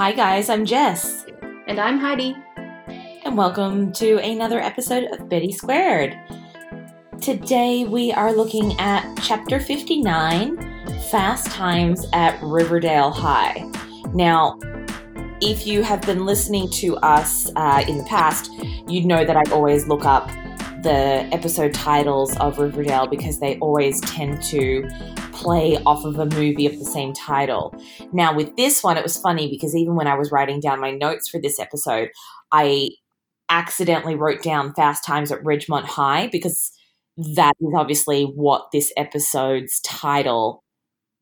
Hi, guys, I'm Jess, And I'm Heidi. and welcome to another episode of Betty Squared. Today we are looking at Chapter 59 Fast Times at Riverdale High. Now, if you have been listening to us uh, in the past, you'd know that I always look up the episode titles of Riverdale because they always tend to play off of a movie of the same title. Now, with this one, it was funny because even when I was writing down my notes for this episode, I accidentally wrote down Fast Times at Ridgemont High because that is obviously what this episode's title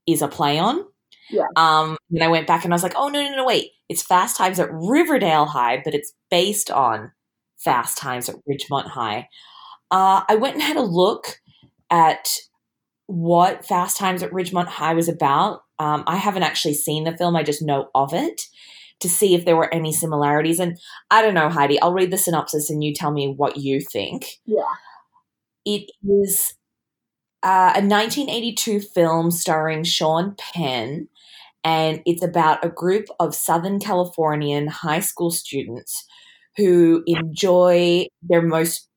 is a play on. Yeah. Um, and I went back and I was like, oh, no, no, no, wait. It's Fast Times at Riverdale High, but it's based on Fast Times at Ridgemont High. Uh, I went and had a look at what Fast Times at Ridgemont High was about. Um, I haven't actually seen the film, I just know of it to see if there were any similarities. And I don't know, Heidi, I'll read the synopsis and you tell me what you think. Yeah. It is uh, a 1982 film starring Sean Penn, and it's about a group of Southern Californian high school students who enjoy their most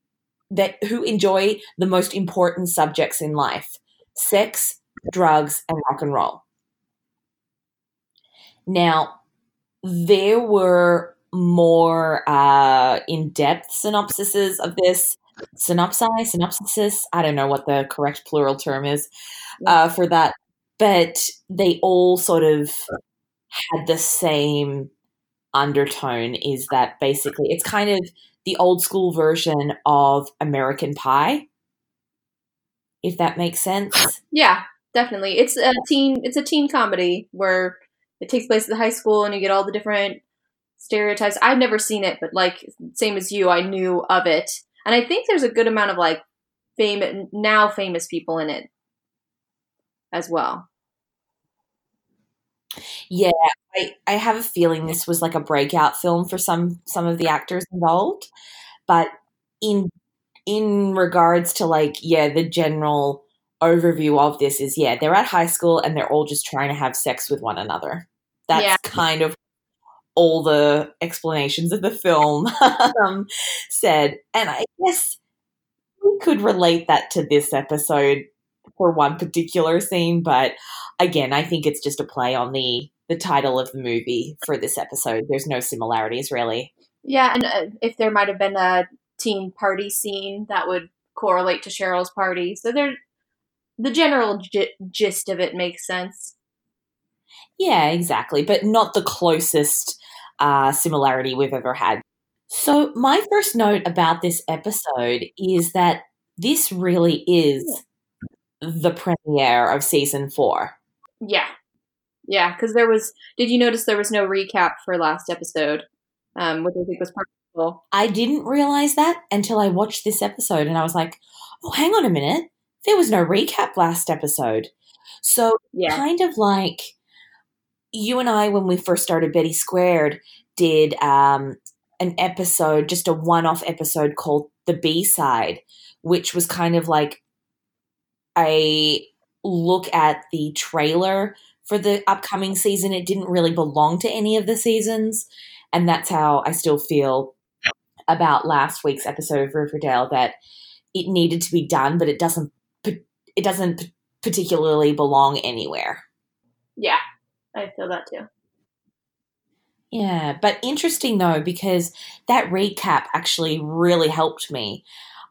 that who enjoy the most important subjects in life: sex, drugs, and rock and roll. Now, there were more uh, in-depth synopsises of this synopsi synopsises i don't know what the correct plural term is uh, for that but they all sort of had the same undertone is that basically it's kind of the old school version of american pie if that makes sense Yeah, definitely. It's a teen it's a teen comedy where it takes place at the high school and you get all the different stereotypes. I've never seen it, but like same as you, I knew of it. And I think there's a good amount of like famous now famous people in it as well. Yeah, I, I have a feeling this was like a breakout film for some some of the actors involved. But in in regards to like, yeah, the general overview of this is yeah, they're at high school and they're all just trying to have sex with one another. That's Yeah. kind of all the explanations of the film um, said. And I guess we could relate that to this episode for one particular scene, but again, I think it's just a play on the the title of the movie for this episode. There's no similarities really. Yeah, and uh, if there might have been a teen party scene that would correlate to Cheryl's party. So there the general gi- gist of it makes sense. Yeah, exactly, but not the closest uh, similarity we've ever had. So, my first note about this episode is that this really is the premiere of season four. Yeah. Yeah, because there was. Did you notice there was no recap for last episode, um, which I think was I didn't realize that until I watched this episode and I was like, oh, hang on a minute. There was no recap last episode. So, Yeah, kind of like you and I, when we first started Betty Squared, did um, an episode, just a one off episode called The B Side, which was kind of like a look at the trailer for the upcoming season. It didn't really belong to any of the seasons. And that's how I still feel about last week's episode of Riverdale that it needed to be done, but it doesn't. It doesn't particularly belong anywhere. yeah, I feel that too. Yeah, but interesting though, because that recap actually really helped me.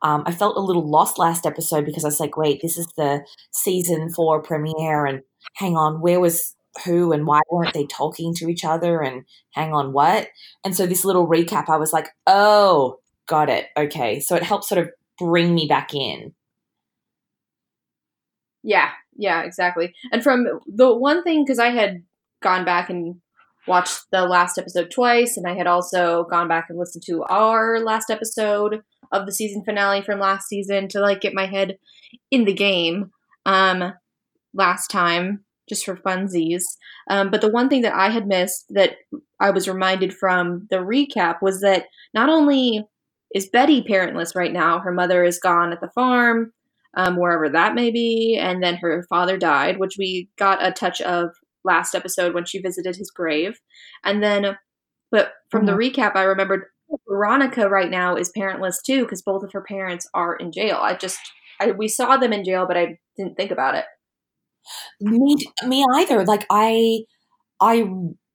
Um, I felt a little lost last episode because I was like, wait, this is the season four premiere, and hang on, where was who and why weren't they talking to each other? And hang on, what? And so this little recap, I was like, oh, got it. Okay. So it helps sort of bring me back in. Yeah, yeah, exactly. And from the one thing, because I had gone back and watched the last episode twice, and I had also gone back and listened to our last episode of the season finale from last season to like get my head in the game. Um, last time, just for funsies. Um, but the one thing that I had missed that I was reminded from the recap was that not only is Betty parentless right now, her mother is gone at the farm um, wherever that may be. And then her father died, which we got a touch of last episode when she visited his grave. And then, but from the recap, I remembered Veronica right now is parentless too because both of her parents are in jail. I just, I, we saw them in jail, but I didn't think about it. Me, me either. Like I, I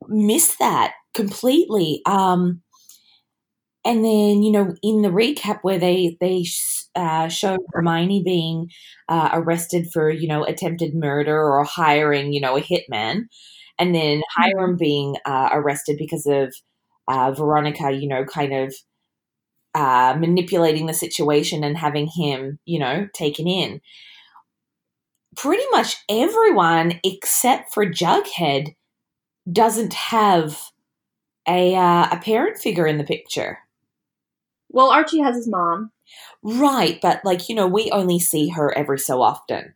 missed that completely. Um, and then you know in the recap where they they uh, show Hermione being uh, arrested for you know attempted murder or hiring you know a hitman, and then Hiram mm-hmm. being uh, arrested because of uh, Veronica, you know, kind of uh, manipulating the situation and having him you know taken in. Pretty much everyone except for Jughead doesn't have a uh, a parent figure in the picture. Well, Archie has his mom. Right, but like, you know, we only see her every so often.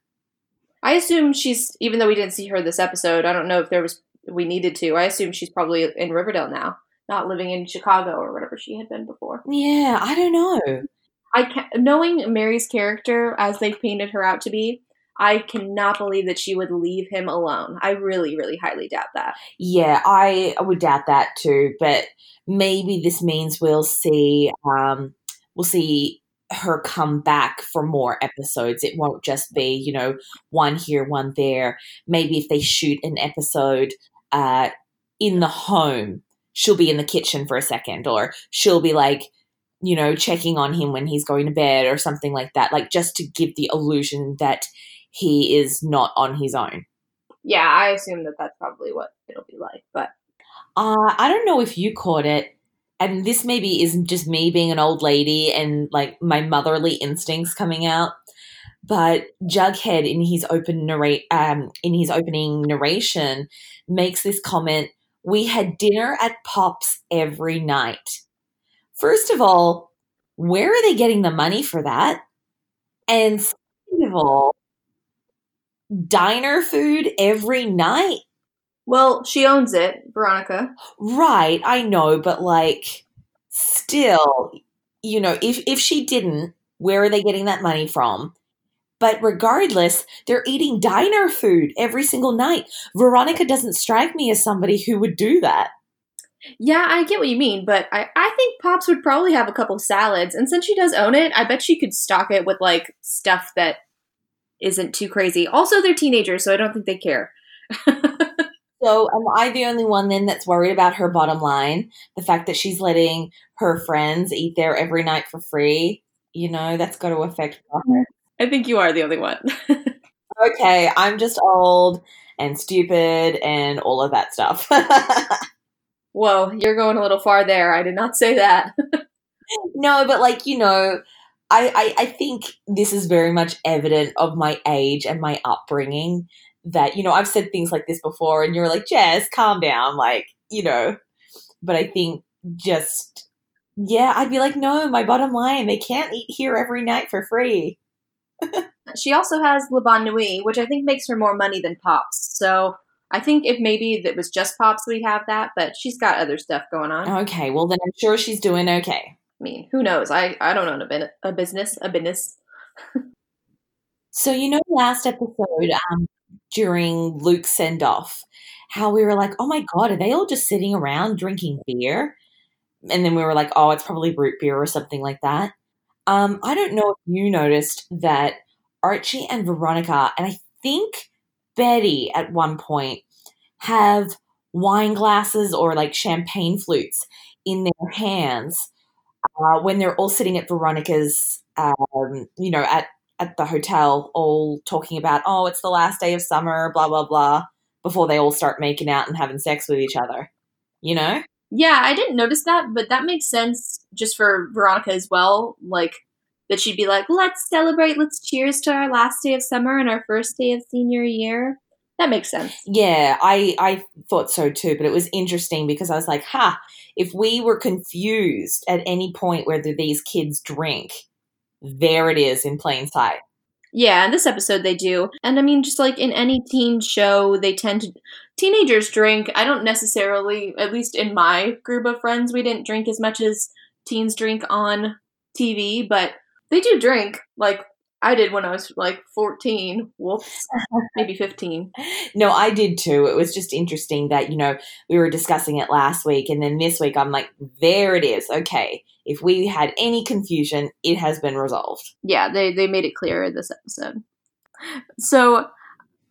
I assume she's even though we didn't see her this episode, I don't know if there was we needed to. I assume she's probably in Riverdale now, not living in Chicago or whatever she had been before. Yeah, I don't know. I can, knowing Mary's character as they've painted her out to be, I cannot believe that she would leave him alone. I really, really highly doubt that. Yeah, I, would doubt that too. But maybe this means we'll see um, we'll see her come back for more episodes. It won't just be you know one here, one there. Maybe if they shoot an episode uh, in the home, she'll be in the kitchen for a second, or she'll be like you know checking on him when he's going to bed or something like that. Like just to give the illusion that he is not on his own. Yeah, I assume that that's probably what it'll be like. But uh, I don't know if you caught it, and this maybe isn't just me being an old lady and like my motherly instincts coming out. But Jughead in his open narrate um, in his opening narration makes this comment: "We had dinner at Pops every night." First of all, where are they getting the money for that? And second of all, diner food every night. Well, she owns it, Veronica. Right, I know, but like still, you know, if if she didn't, where are they getting that money from? But regardless, they're eating diner food every single night. Veronica doesn't strike me as somebody who would do that. Yeah, I get what you mean, but I, I think Pops would probably have a couple salads. And since she does own it, I bet she could stock it with like stuff that isn't too crazy. Also, they're teenagers, so I don't think they care. so, am I the only one then that's worried about her bottom line? The fact that she's letting her friends eat there every night for free? You know, that's got to affect her. I think you are the only one. okay, I'm just old and stupid and all of that stuff. Whoa, you're going a little far there. I did not say that. no, but like, you know, I, I, I think this is very much evident of my age and my upbringing that, you know, I've said things like this before and you're like, Jess, calm down. Like, you know, but I think just, yeah, I'd be like, no, my bottom line, they can't eat here every night for free. she also has La Bonne Nuit, which I think makes her more money than Pops. So I think if maybe it was just Pops, we'd have that, but she's got other stuff going on. Okay, well then I'm sure she's doing okay. Mean, who knows? I, I don't own a, a business, a business. so, you know, last episode um, during Luke's send off, how we were like, oh my God, are they all just sitting around drinking beer? And then we were like, oh, it's probably root beer or something like that. Um, I don't know if you noticed that Archie and Veronica, and I think Betty at one point, have wine glasses or like champagne flutes in their hands uh, when they're all sitting at Veronica's, um, you know, at at the hotel, all talking about, oh, it's the last day of summer, blah blah blah, before they all start making out and having sex with each other. You know? Yeah, I didn't notice that, but that makes sense just for Veronica as well. Like that she'd be like, let's celebrate, let's cheers to our last day of summer and our first day of senior year. That makes sense. Yeah, I I thought so too, but it was interesting because I was like, "Ha, if we were confused at any point whether these kids drink, there it is in plain sight." Yeah, in this episode they do. And I mean just like in any teen show, they tend to teenagers drink. I don't necessarily, at least in my group of friends, we didn't drink as much as teens drink on TV, but they do drink. Like I did when I was like 14. Whoops. Maybe 15. No, I did too. It was just interesting that, you know, we were discussing it last week and then this week I'm like, there it is. Okay. If we had any confusion, it has been resolved. Yeah, they, they made it clear in this episode. So,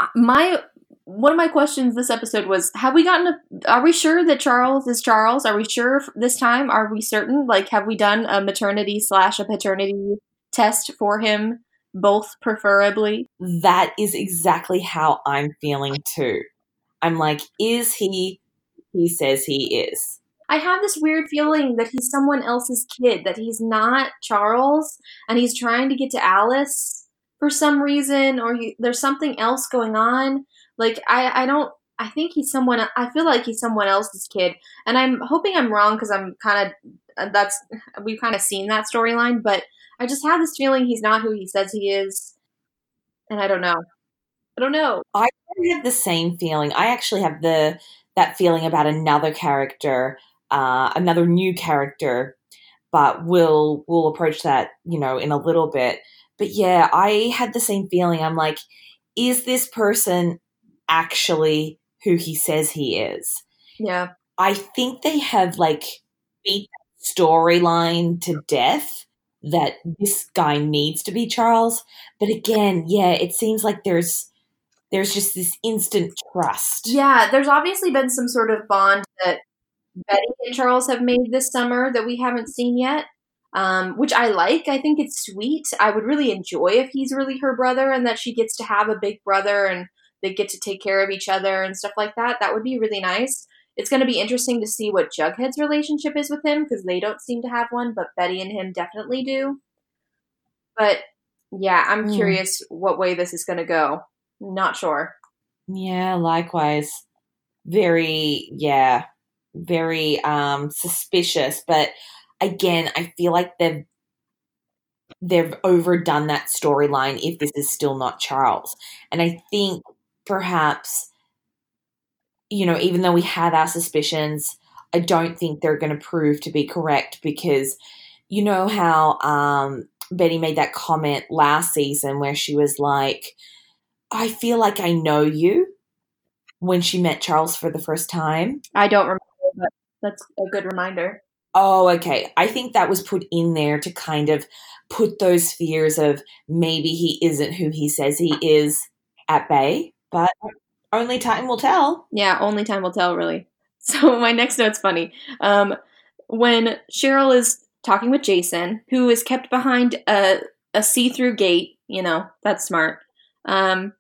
uh, my one of my questions this episode was have we gotten a are we sure that charles is charles are we sure this time are we certain like have we done a maternity slash a paternity test for him both preferably That is exactly how I'm feeling too. I'm like, is he he says he is? i have this weird feeling that he's someone else's kid that he's not charles and he's trying to get to alice for some reason or he, there's something else going on like i i don't i think he's someone i feel like he's someone else's kid and i'm hoping i'm wrong because i'm kind of that's we've kind of seen that storyline but i just have this feeling he's not who he says he is and i don't know i don't know I have the same feeling. I actually have the that feeling about another character, uh, another new character, but we'll we'll approach that, you know, in a little bit. But yeah, I had the same feeling. I'm like, is this person actually who he says he is? yeah I think they have like beat that storyline to death that this guy needs to be Charles. But again, yeah, it seems like there's there's just this instant trust. Yeah, there's obviously been some sort of bond that Betty and Charles have made this summer that we haven't seen yet, um, which I like. I think it's sweet. I would really enjoy if he's really her brother and that she gets to have a big brother and they get to take care of each other and stuff like that. That would be really nice. It's going to be interesting to see what Jughead's relationship is with him because they don't seem to have one, but Betty and him definitely do. But yeah, I'm Hmm. curious what way this is going to go. Not sure. Yeah, likewise. Very, yeah, very um suspicious, but again, I feel like they've they've overdone that storyline if this is still not Charles. And I think perhaps you know, even though we have our suspicions, I don't think they're going to prove to be correct because you know how um Betty made that comment last season where she was like I feel like I know you when she met Charles for the first time. I don't remember, but that's a good reminder. Oh, okay. I think that was put in there to kind of put those fears of maybe he isn't who he says he is at bay, but only time will tell. Yeah, only time will tell, really. So my next note's funny. Um, when Cheryl is talking with Jason, who is kept behind a a see through gate, you know that's smart. Um,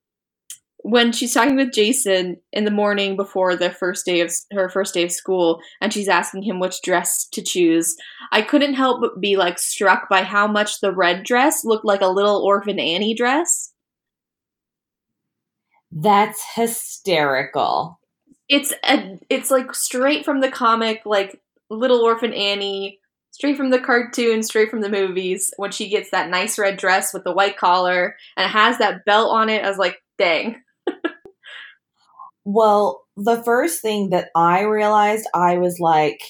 when she's talking with Jason in the morning before the first day of her first day of school, and she's asking him which dress to choose, I couldn't help but be like struck by how much the red dress looked like a little orphan Annie dress. That's hysterical. it's a it's like straight from the comic like little orphan annie straight from the cartoon straight from the movies when she gets that nice red dress with the white collar and it has that belt on it i was like dang Well, the first thing that I realized, I was like,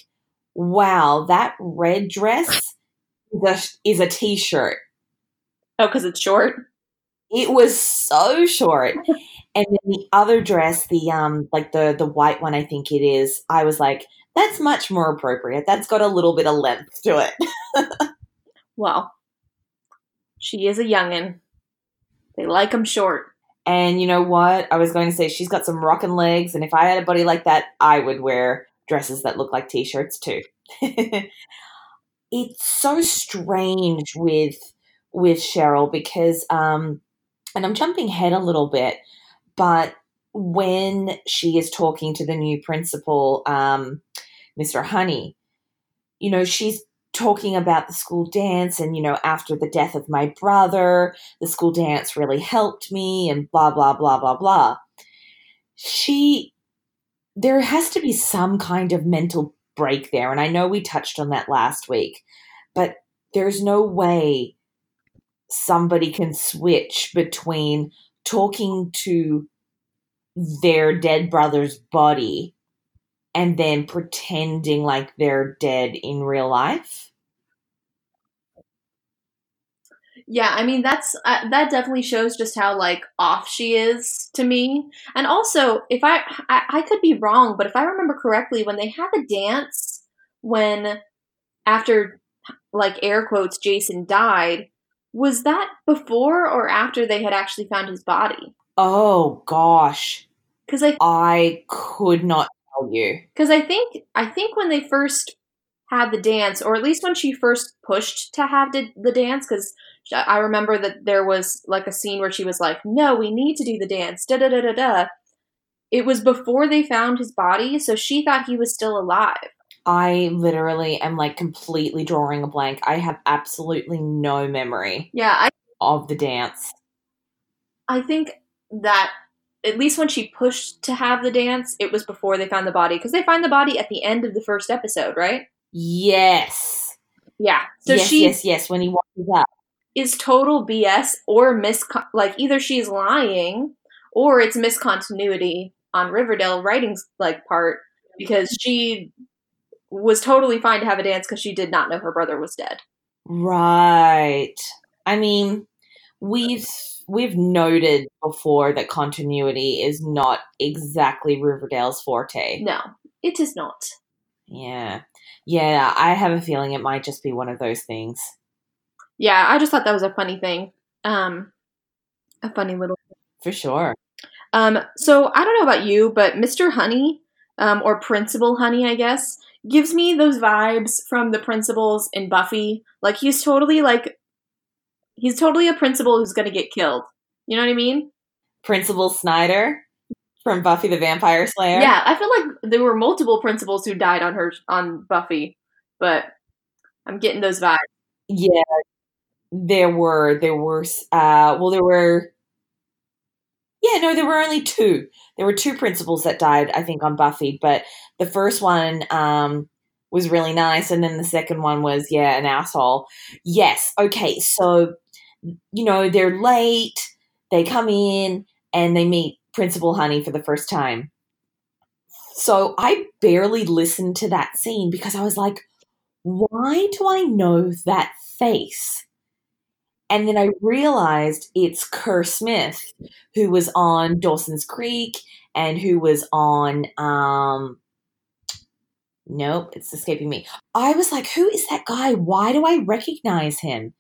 wow, that red dress is a, is a t shirt. oh because it's short It was so short. And then the other dress, the um like the the white one I think it is, I was like, that's much more appropriate. That's got a little bit of length to it. well she is a youngin they like them short And you know what? I was going to say she's got some rockin' legs, and if I had a body like that, I would wear dresses that look like t-shirts too. it's so strange with with Cheryl because um and I'm jumping ahead a little bit, but when she is talking to the new principal, um, Mr. Honey, you know, she's talking about the school dance and, you know, after the death of my brother, the school dance really helped me and blah, blah, blah, blah, blah. She, there has to be some kind of mental break there. And I know we touched on that last week, but there's no way somebody can switch between talking to their dead brother's body and then pretending like they're dead in real life. Yeah, I mean that's uh, that definitely shows just how like off she is to me. And also, if I, I I could be wrong, but if I remember correctly, when they had the dance when after like air quotes Jason died, was that before or after they had actually found his body? Oh gosh, Because I I could not tell you. because I think I think when they first had the dance, or at least when she first pushed to have the, the dance, because I remember that there was like a scene where she was like, "No, we need to do the dance." Da da da da da. It was before they found his body, so she thought he was still alive. I literally am like completely drawing a blank. I have absolutely no memory Yeah, I of the dance. I think that at least when she pushed to have the dance, it was before they found the body because they find the body at the end of the first episode, right? Yes. Yeah. So yes, she yes, yes. When he washes up. is total BS or mis like either she's lying or it's miscontinuity on Riverdale writing's like part because she was totally fine to have a dance because she did not know her brother was dead. Right. I mean, we've we've noted before that continuity is not exactly Riverdale's forte. No, it is not. Yeah. Yeah, I have a feeling it might just be one of those things. Yeah, I just thought that was a funny thing. Um, a funny little. For sure. Um, so I don't know about you, but Mr. Honey, um, or Principal Honey, I guess, gives me those vibes from the principals in Buffy. Like he's totally like, he's totally a principal who's gonna get killed. You know what I mean? Principal Snyder from Buffy the Vampire Slayer. Yeah, I feel like there were multiple principals who died on her on Buffy, but I'm getting those vibes. Yeah. There were there were uh well there were Yeah, no, there were only two. There were two principals that died, I think, on Buffy, but the first one um was really nice and then the second one was yeah, an asshole. Yes. Okay, so you know, they're late, they come in and they meet Principal Honey for the first time. So I barely listened to that scene because I was like, why do I know that face? And then I realized it's Kerr Smith, who was on Dawson's Creek and who was on um Nope, it's escaping me. I was like, who is that guy? Why do I recognize him?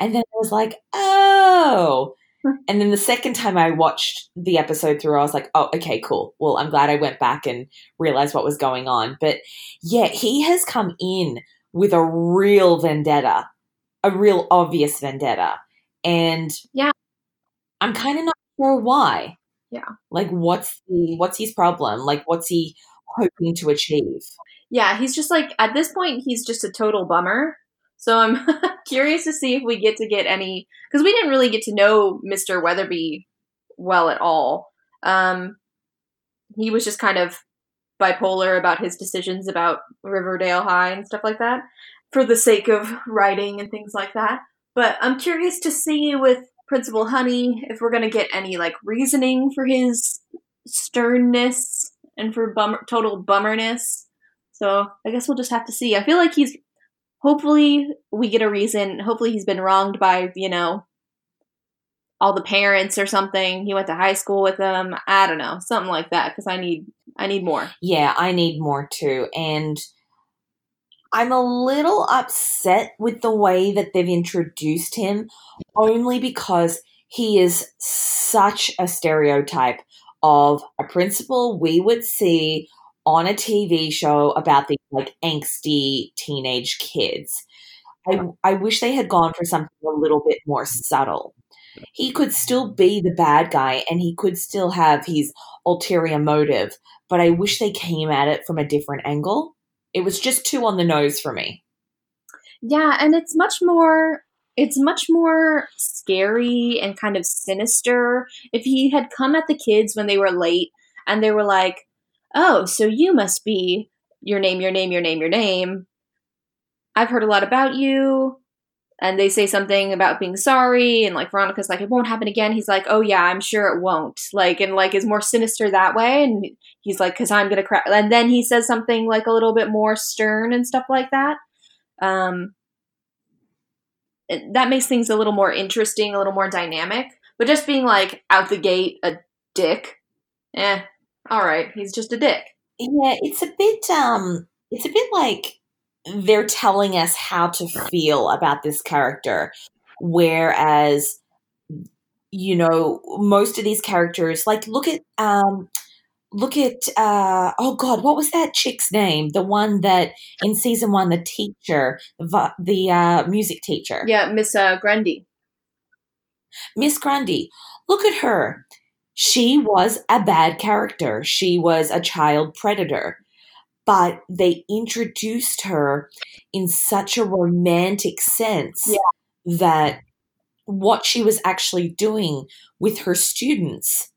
And then I was like, oh. And then the second time I watched the episode through, I was like, oh, okay, cool. Well, I'm glad I went back and realized what was going on. But yeah, he has come in with a real vendetta, a real obvious vendetta. And Yeah. I'm kind of not sure why. Yeah. Like what's the what's his problem? Like what's he hoping to achieve? Yeah, he's just like at this point he's just a total bummer. So I'm curious to see if we get to get any because we didn't really get to know Mr. Weatherbee well at all. Um, he was just kind of bipolar about his decisions about Riverdale High and stuff like that for the sake of writing and things like that. But I'm curious to see with Principal Honey if we're going to get any like reasoning for his sternness and for bummer, total bummerness. So I guess we'll just have to see. I feel like he's hopefully we get a reason. Hopefully he's been wronged by, you know, all the parents or something. He went to high school with them. I don't know, something like that because I need I need more. Yeah, I need more too. And I'm a little upset with the way that they've introduced him, only because he is such a stereotype of a principal we would see on a TV show about these like angsty teenage kids. I, I wish they had gone for something a little bit more subtle. He could still be the bad guy and he could still have his ulterior motive, but I wish they came at it from a different angle. It was just too on the nose for me. Yeah, and it's much more it's much more scary and kind of sinister. If he had come at the kids when they were late and they were like, "Oh, so you must be your name, your name, your name, your name. I've heard a lot about you." And they say something about being sorry, and like Veronica's like, "It won't happen again." He's like, "Oh yeah, I'm sure it won't." Like, and like is more sinister that way. And he's like, "Cause I'm gonna cry." And then he says something like a little bit more stern and stuff like that. Um, that makes things a little more interesting, a little more dynamic. But just being like out the gate a dick, eh, all right, he's just a dick. Yeah, it's a bit um it's a bit like they're telling us how to feel about this character whereas you know most of these characters like look at um look at uh oh god what was that chick's name? The one that in season one the teacher the, the uh music teacher. Yeah, Miss uh, Grundy. miss grundy look at her. She was a bad character. She was a child predator. But they introduced her in such a romantic sense Yeah. that what she was actually doing with her students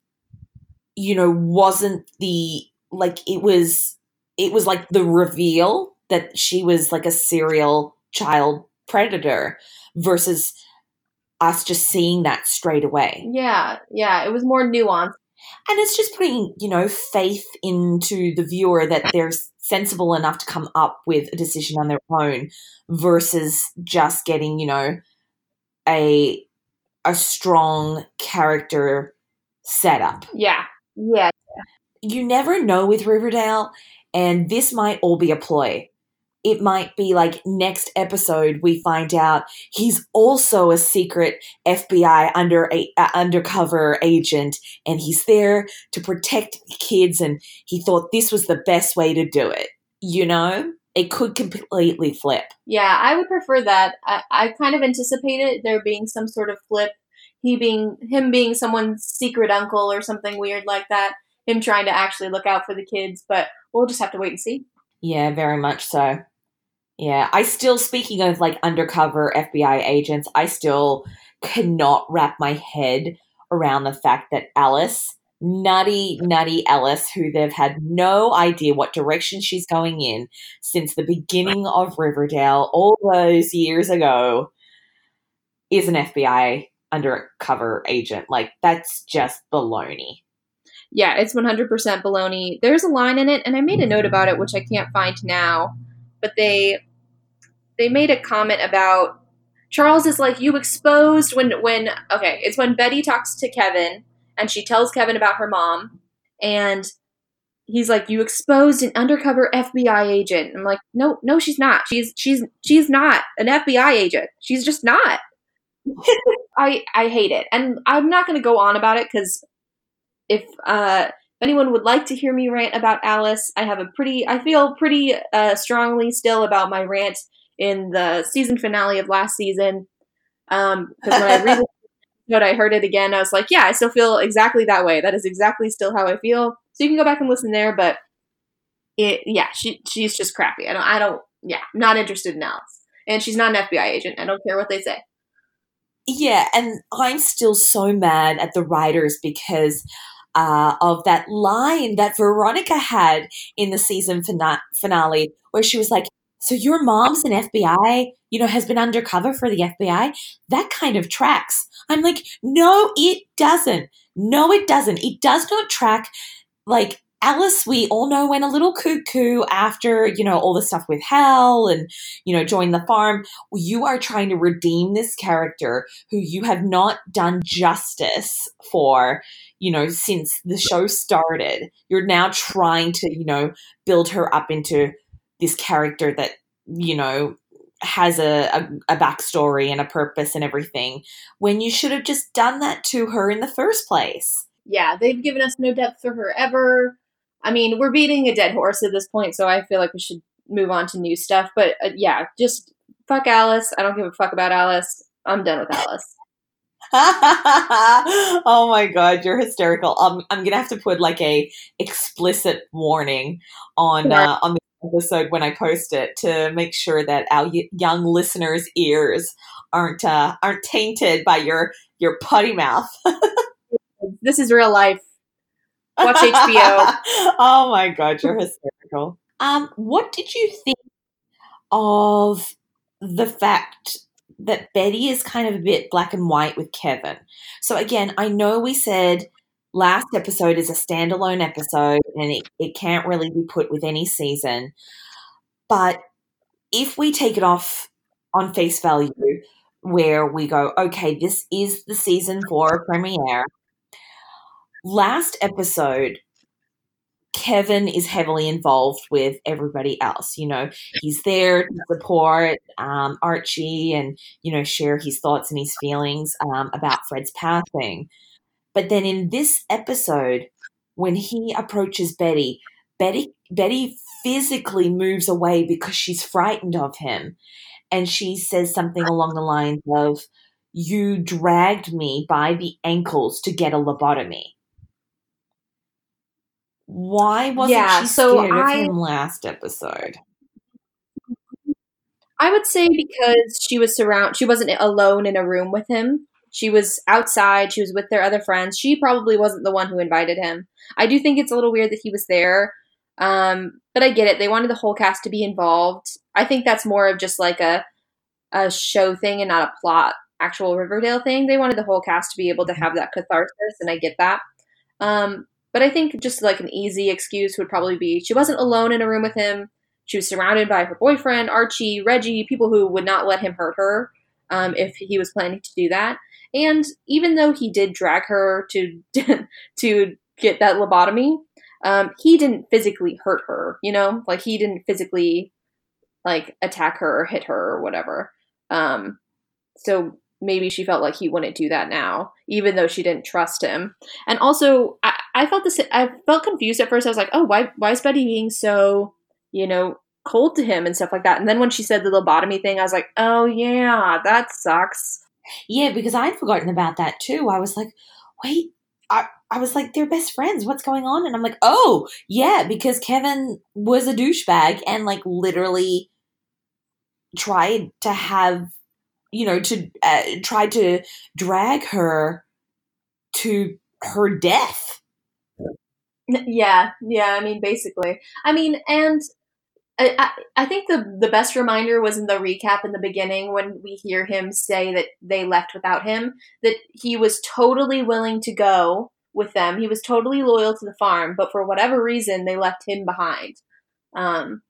you know wasn't the like it was it was like the reveal that she was like a serial child predator versus us just seeing that straight away. Yeah, yeah, it was more nuanced. and it's just putting you know faith into the viewer that they're sensible enough to come up with a decision on their own versus just getting you know a a strong character setup Yeah, yeah, you never know with riverdale and this might all be a ploy it might be like next episode we find out he's also a secret FBI under a uh, undercover agent and he's there to protect the kids and he thought this was the best way to do it you know it could completely flip yeah. I would prefer that. I, I kind of anticipated there being some sort of flip. He being him being someone's secret uncle or something weird like that. Him trying to actually look out for the kids, but we'll just have to wait and see. yeah very much so yeah i still speaking of like undercover fbi agents i still cannot wrap my head around the fact that alice nutty nutty alice who they've had no idea what direction she's going in since the beginning of riverdale all those years ago is an fbi undercover agent like that's just baloney Yeah, it's 100% baloney. There's a line in it, and I made a note about it, which I can't find now. But they they made a comment about Charles is like you exposed when when okay, it's when Betty talks to Kevin and she tells Kevin about her mom, and he's like you exposed an undercover FBI agent. I'm like no no she's not. She's she's she's not an FBI agent. She's just not. I I hate it, and I'm not going to go on about it because if uh, anyone would like to hear me rant about Alice, I have a pretty, I feel pretty uh, strongly still about my rant in the season finale of last season. Because when I read it, I heard it again, I was like, yeah, I still feel exactly that way. That is exactly still how I feel. So you can go back and listen there, but it, yeah, she she's just crappy. I don't, I don't, yeah, I'm not interested in Alice, and she's not an FBI agent. I don't care what they say. Yeah, and I'm still so mad at the writers because uh, of that line that Veronica had in the season fina- finale, where she was like, "So your mom's an FBI, you know, has been undercover for the FBI." That kind of tracks. I'm like, no, it doesn't. No, it doesn't. It does not track. Like Alice, we all know went a little cuckoo after you know all the stuff with Hal and you know joined the farm. You are trying to redeem this character who you have not done justice for, you know, since the show started. You're now trying to, you know, build her up into this character that, you know, has a, a, a backstory and a purpose and everything when you should have just done that to her in the first place. yeah, they've given us no depth for her ever. I mean, we're beating a dead horse at this point, so I feel like we should move on to new stuff. But uh, yeah, just fuck Alice. I don't give a fuck about Alice. I'm done with Alice. oh my god, you're hysterical. Um, I'm gonna have to put like a explicit warning on uh, on the episode when I post it to make sure that our y- young listeners' ears aren't uh, aren't tainted by your your putty mouth. This is real life. Watch HBO. oh my god, you're hysterical. Um, what did you think of the fact that Betty is kind of a bit black and white with Kevin? So again, I know we said last episode is a standalone episode and it, it can't really be put with any season. But if we take it off on face value, where we go, okay, this is the season four premiere. Last episode, Kevin is heavily involved with everybody else. You know, he's there to support um, Archie and, you know, share his thoughts and his feelings um, about Fred's passing. But then in this episode, when he approaches Betty, Betty Betty physically moves away because she's frightened of him. And she says something along the lines of, You dragged me by the ankles to get a lobotomy. Why wasn't Yeah, she so scared I- of him last episode? I would say because she was surround she wasn't alone in a room with him. She was outside, she was with their other friends. She probably wasn't the one who invited him. I do think it's a little weird that he was there. Um, but I get it. They wanted the whole cast to be involved. I think that's more of just like a a show thing and not a plot actual Riverdale thing. They wanted the whole cast to be able to have that catharsis and I get that. Um, but I think just like an easy excuse would probably be she wasn't alone in a room with him. She was surrounded by her boyfriend, Archie, Reggie, people who would not let him hurt her um, if he was planning to do that. And even though he did drag her to to get that lobotomy, um, he didn't physically hurt her. You know, like he didn't physically like attack her or hit her or whatever. Um, so maybe she felt like he wouldn't do that now, even though she didn't trust him. And also, I, I felt this. I felt confused at first. I was like, oh, why why is Betty being so you know, cold to him and stuff like that. And then when she said the lobotomy thing, I was like, oh yeah, that sucks. Yeah, because I'd forgotten about that too. I was like, wait, I, I was like, they're best friends. What's going on? And I'm like, oh, yeah, because Kevin was a douchebag and like literally tried to have, you know, to uh, try to drag her to her death. Yeah, yeah. I mean, basically. I mean, and I, I, I think the the best reminder was in the recap in the beginning when we hear him say that they left without him. That he was totally willing to go with them. He was totally loyal to the farm, but for whatever reason, they left him behind. Um.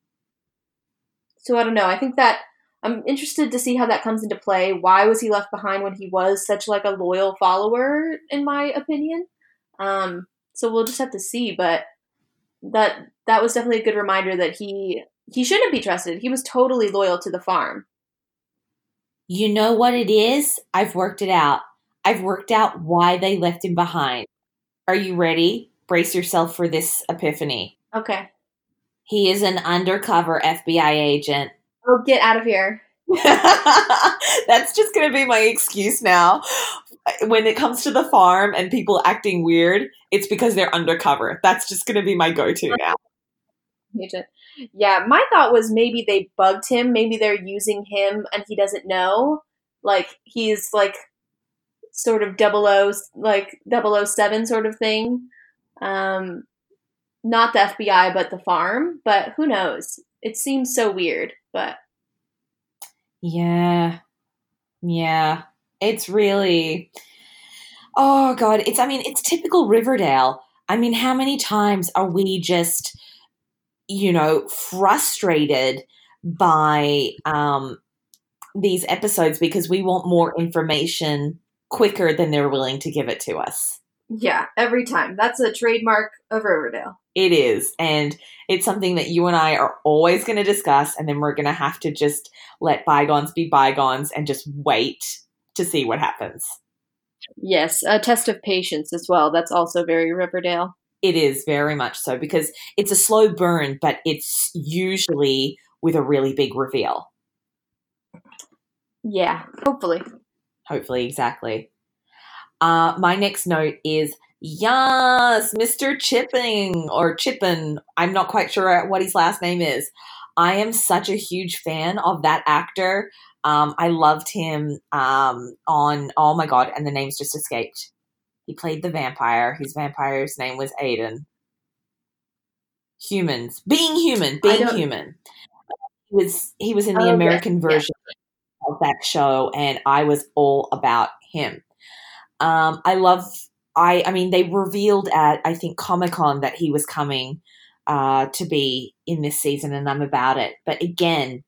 So I don't know. I think that I'm interested to see how that comes into play. Why was he left behind when he was such like a loyal follower, in my opinion? Um, so we'll just have to see. But that that was definitely a good reminder that he he shouldn't be trusted. He was totally loyal to the farm. You know what it is? I've worked it out. I've worked out why they left him behind. Are you ready? Brace yourself for this epiphany. Okay. He is an undercover FBI agent. Oh, get out of here. That's just going to be my excuse now. When it comes to the farm and people acting weird, it's because they're undercover. That's just going to be my go to now. Yeah, my thought was maybe they bugged him. Maybe they're using him and he doesn't know. Like he's like sort of double O like 007 sort of thing. Um not the FBI but the farm, but who knows? It seems so weird, but Yeah. Yeah. It's really. Oh, God. It's, I mean, it's typical Riverdale. I mean, how many times are we just, you know, frustrated by um, these episodes because we want more information quicker than they're willing to give it to us? yeah, every time. That's a trademark of Riverdale. It is. And it's something that you and I are always going to discuss. And then we're going to have to just let bygones be bygones and just wait to see what happens. Yes, a test of patience as well. That's also very Riverdale. It is very much so because it's a slow burn, but it's usually with a really big reveal. Yeah, hopefully. Hopefully, exactly. Uh, my next note is yes, Mr. Chipping or Chippin. I'm not quite sure what his last name is. I am such a huge fan of that actor. Um, I loved him um, on, oh my God, and the name's just escaped. He played the vampire. His vampire's name was Aidan. Humans. Being human. Being human. He was, he was in the Oh, American yeah. version of that show, and I was all about him. Um, I love. I. I mean, they revealed at I think Comic Con that he was coming uh, to be in this season, and I'm about it. But again,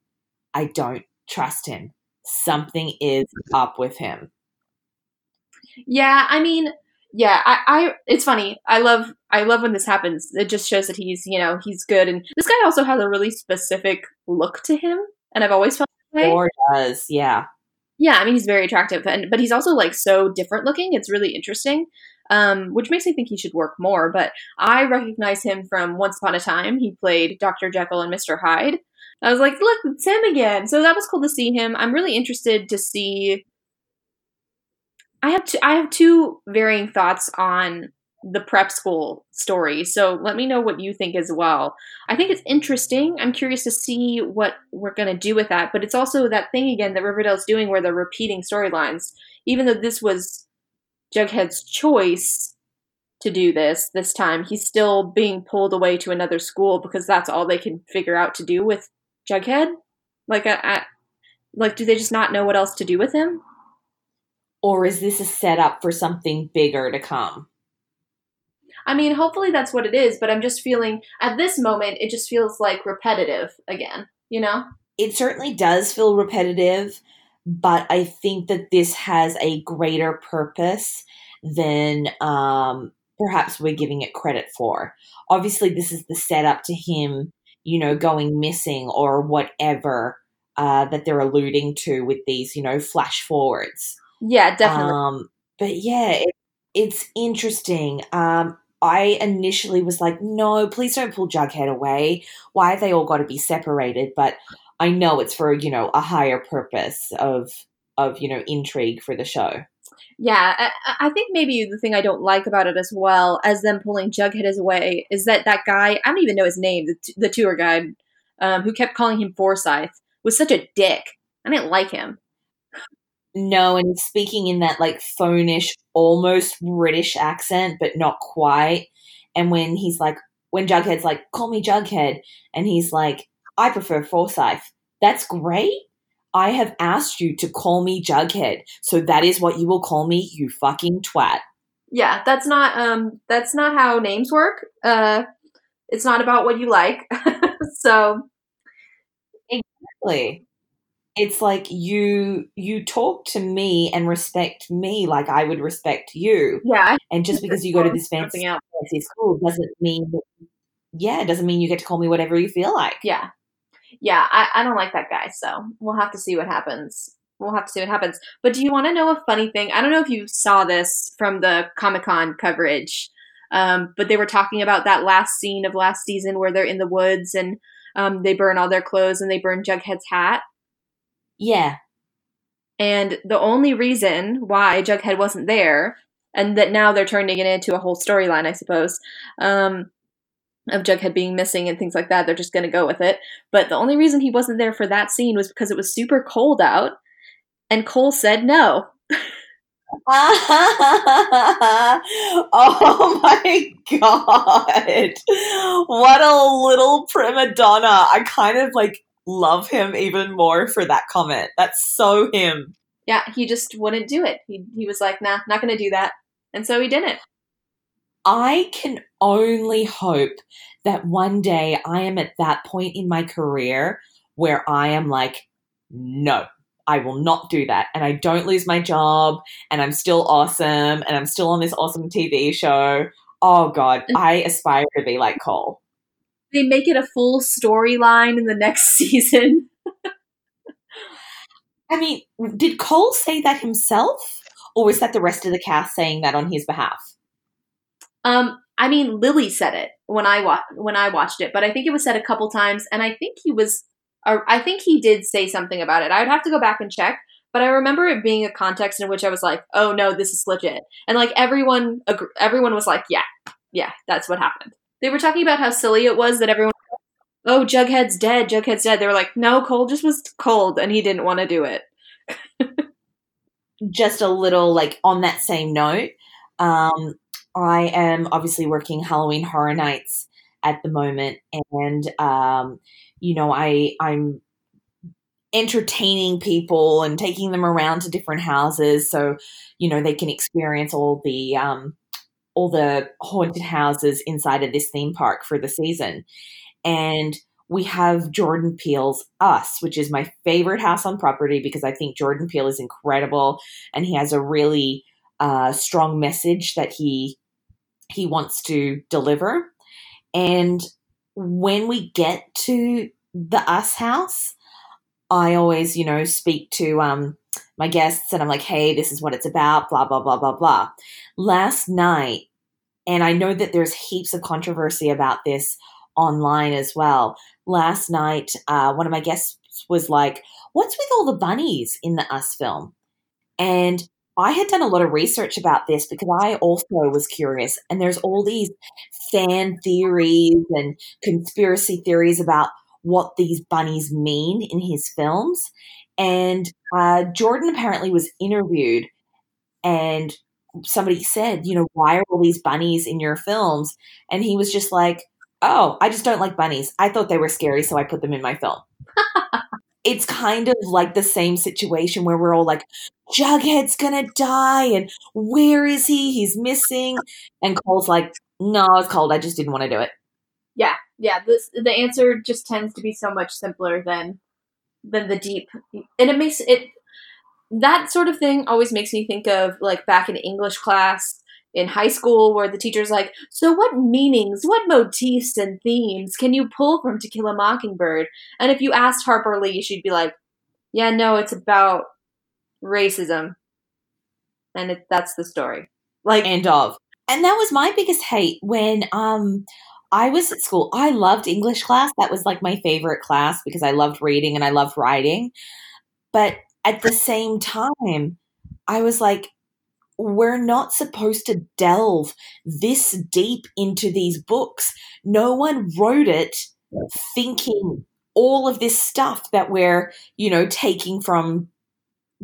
I don't trust him. something is up with him. Yeah, I mean, yeah, I, I it's funny. I love I love when this happens. It just shows that he's, you know, he's good and this guy also has a really specific look to him and I've always felt that way. Or does, yeah. Yeah, I mean he's very attractive and but he's also like so different looking. It's really interesting. Um, which makes me think he should work more, but I recognize him from Once Upon a Time. He played Dr. Jekyll and Mr. Hyde. I was like, look, it's him again. So that was cool to see him. I'm really interested to see I have I have two varying thoughts on the prep school story. So let me know what you think as well. I think it's interesting. I'm curious to see what we're going to do with that. But it's also that thing again that Riverdale's doing where they're repeating storylines. Even though this was Jughead's choice to do this this time, he's still being pulled away to another school because that's all they can figure out to do with Jughead. Like, I, I like, do they just not know what else to do with him? Or is this a setup for something bigger to come? I mean, hopefully that's what it is, but I'm just feeling at this moment it just feels like repetitive again, you know? It certainly does feel repetitive, but I think that this has a greater purpose than um, perhaps we're giving it credit for. Obviously, this is the setup to him, you know, going missing or whatever uh, that they're alluding to with these, you know, flash forwards. Yeah, definitely. Um, but yeah, it, it's interesting. Um, I initially was like, no, please don't pull Jughead away. Why have they all got to be separated? But I know it's for you know a higher purpose of of you know intrigue for the show. Yeah, I, I, think maybe the thing I don't like about it as well as them pulling Jughead away is that that guy I don't even know his name the, t- the tour guide um, who kept calling him Forsyth was such a dick. I didn't like him. No, and speaking in that like phonish, almost British accent, but not quite. And when he's like, when Jughead's like, call me Jughead, and he's like, I prefer Forsyth. That's great. I have asked you to call me Jughead, so that is what you will call me, you fucking twat. Yeah, that's not um that's not how names work. Uh it's not about what you like. so exactly it's like you you talk to me and respect me like I would respect you. Yeah. And just because you go to this fancy, fancy school doesn't mean that, yeah, it doesn't mean you get to call me whatever you feel like. Yeah. Yeah, I, I don't like that guy, so we'll have to see what happens. We'll have to see what happens. But do you want to know a funny thing? I don't know if you saw this from the Comic Con coverage, um, but they were talking about that last scene of last season where they're in the woods and um, they burn all their clothes and they burn Jughead's hat. Yeah. And the only reason why Jughead wasn't there, and that now they're turning it into a whole storyline, I suppose, um, of Jughead being missing and things like that, they're just going to go with it. But the only reason he wasn't there for that scene was because it was super cold out, and Cole said no. oh my god. What a little prima donna. I kind of like love him even more for that comment. That's so him. Yeah, he just wouldn't do it. He he was like, "Nah, not going to do that." And so he didn't. I can only hope that one day I am at that point in my career where I am like, no, I will not do that. And I don't lose my job and I'm still awesome and I'm still on this awesome TV show. Oh God, mm. I aspire to be like Cole they make it a full storyline in the next season. I mean, did Cole say that himself, or was that the rest of the cast saying that on his behalf? Um, I mean, Lili said it when I wa- when I watched it, but I think it was said a couple times, and I think he was, uh, I think he did say something about it. I would have to go back and check, but I remember it being a context in which I was like, "Oh no, this is legit," and like everyone, everyone was like, "Yeah, yeah, that's what happened." They were talking about how silly it was that everyone, oh, Jughead's dead, Jughead's dead. They were like, no, Cole just was cold and he didn't want to do it. just a little like on that same note, um, I am obviously working Halloween Horror Nights at the moment, and um, you know, I I'm entertaining people and taking them around to different houses so you know they can experience all the um, all the haunted houses inside of this theme park for the season. And we have Jordan Peele's Us, which is my favorite house on property because I think Jordan Peele is incredible and he has a really uh, strong message that he he wants to deliver. And when we get to the Us house, I always, you know, speak to um, my guests and I'm like, hey, this is what it's about, blah, blah, blah, blah, blah. Last night, and I know that there's heaps of controversy about this online as well. Last night, uh, one of my guests was like, what's with all the bunnies in the Us film? And I had done a lot of research about this because I also was curious, and there's all these fan theories and conspiracy theories about what these bunnies mean in his films. And uh, Jordan apparently was interviewed, and somebody said, you know, why are all these bunnies in your films? And he was just like, oh, I just don't like bunnies. I thought they were scary, so I put them in my film. it's kind of like the same situation where we're all like, Jughead's gonna die, and where is he? He's missing. And Cole's like, no, it's cold. I just didn't want to do it. Yeah, yeah. This the answer just tends to be so much simpler than than the deep, and it makes it that sort of thing always makes me think of like back in English class in high school where the teacher's like, So, what meanings, what motifs and themes can you pull from To Kill a Mockingbird? And if you asked Harper Lee, she'd be like, Yeah, no, it's about racism. And it, that's the story. Like, end of. And that was my biggest hate when um, I was at school. I loved English class. That was like my favorite class because I loved reading and I loved writing. But at the same time, I was like, we're not supposed to delve this deep into these books. No one wrote it thinking all of this stuff that we're, you know, taking from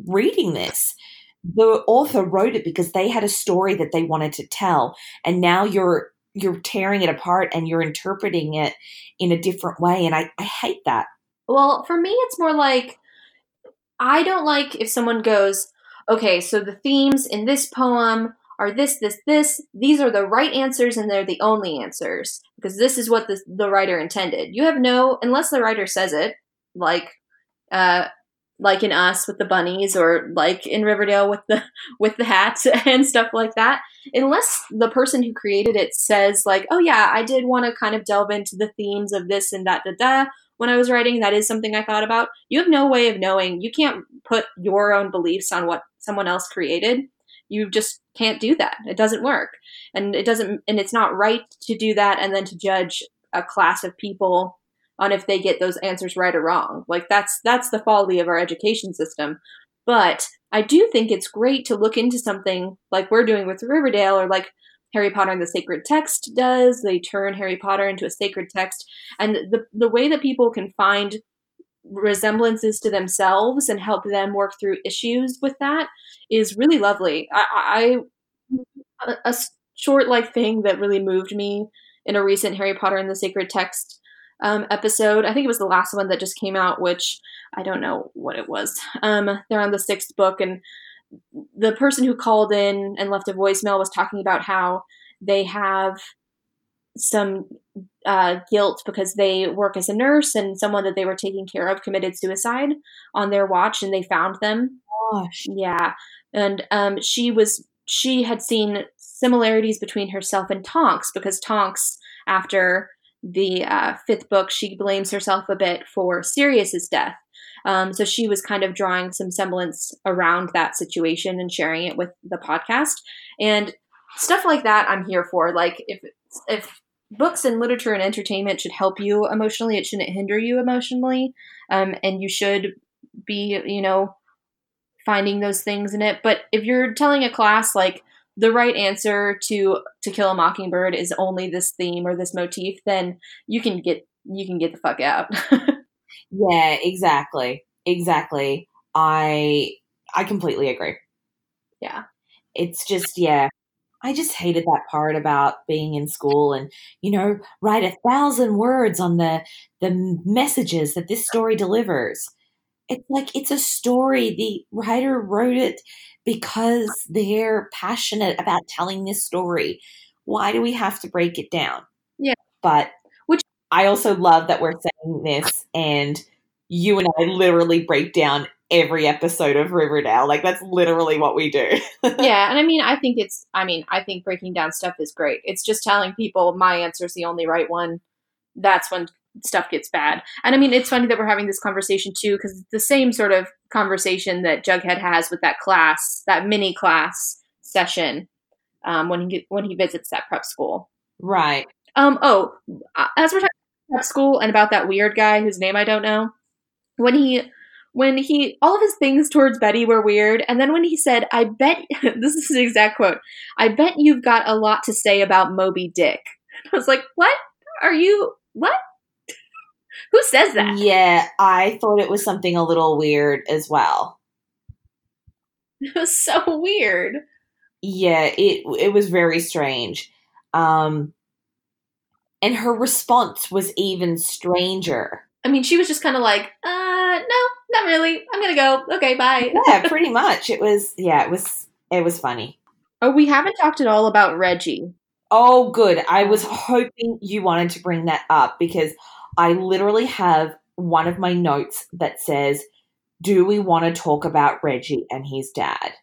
reading this. The author wrote it because they had a story that they wanted to tell. And now you're you're tearing it apart and you're interpreting it in a different way. And I, I hate that. Well, for me it's more like I don't like if someone goes, okay, so the themes in this poem are this, this, this. These are the right answers and they're the only answers because this is what the, the writer intended. You have no, unless the writer says it, like, uh, like in Us with the bunnies or like in Riverdale with the with the hats and stuff like that. Unless the person who created it says like, "Oh yeah, I did want to kind of delve into the themes of this and that da da." when I was writing. That is something I thought about. You have no way of knowing. You can't put your own beliefs on what someone else created. You just can't do that. It doesn't work. And it doesn't and it's not right to do that and then to judge a class of people on if they get those answers right or wrong. Like that's that's the folly of our education system. But I do think it's great to look into something like we're doing with Riverdale or like Harry Potter and the Sacred Text does. They turn Harry Potter into a sacred text. And the, the way that people can find resemblances to themselves and help them work through issues with that is really lovely. I, I a short like thing that really moved me in a recent Harry Potter and the Sacred Text um, episode. I think it was the last one that just came out, which I don't know what it was. Um, they're on the sixth book, and the person who called in and left a voicemail was talking about how they have some uh, guilt because they work as a nurse and someone that they were taking care of committed suicide on their watch and they found them. Gosh. Yeah. And um, she was she had seen similarities between herself and Tonks because Tonks, after the uh, fifth book, she blames herself a bit for Sirius's death um, so she was kind of drawing some semblance around that situation and sharing it with the podcast. And stuff like that, I'm here for. Like if if books and literature and entertainment should help you emotionally, it shouldn't hinder you emotionally, um, and you should be, you know, finding those things in it. But if you're telling a class like the right answer to to kill a mockingbird is only this theme or this motif, then you can get you can get the fuck out. Yeah, exactly. Exactly. I I completely agree. Yeah. It's just yeah. I just hated that part about being in school and you know write a thousand words on the the messages that this story delivers. It's like it's a story. The writer wrote it because they're passionate about telling this story. Why do we have to break it down? Yeah. But which I also love that we're saying this, and you and I literally break down every episode of Riverdale. Like that's literally what we do. yeah, and I mean, I think it's. I mean, I think breaking down stuff is great. It's just telling people my answer is the only right one. That's when stuff gets bad. And I mean, it's funny that we're having this conversation too, because it's the same sort of conversation that Jughead has with that class, that mini class session, um, when he when he visits that prep school. Right. Um. Oh, as we're talking about prep school and about that weird guy whose name I don't know, when he when he all of his things towards Betty were weird, and then when he said, "I bet," this is the exact quote. "I bet you've got a lot to say about Moby Dick." I was like, "What are you? What?" Who says that? Yeah, I thought it was something a little weird as well. It was so weird. Yeah, it it was very strange. Um and her response was even stranger. I mean, she was just kind of like, "Uh, not really. I'm going to go. Okay, bye." Yeah, pretty much. It was yeah, it was it was funny. Oh, we haven't talked at all about Reggie. Oh, good. I was hoping you wanted to bring that up because I literally have one of my notes that says, Do we want to talk about Reggie and his dad?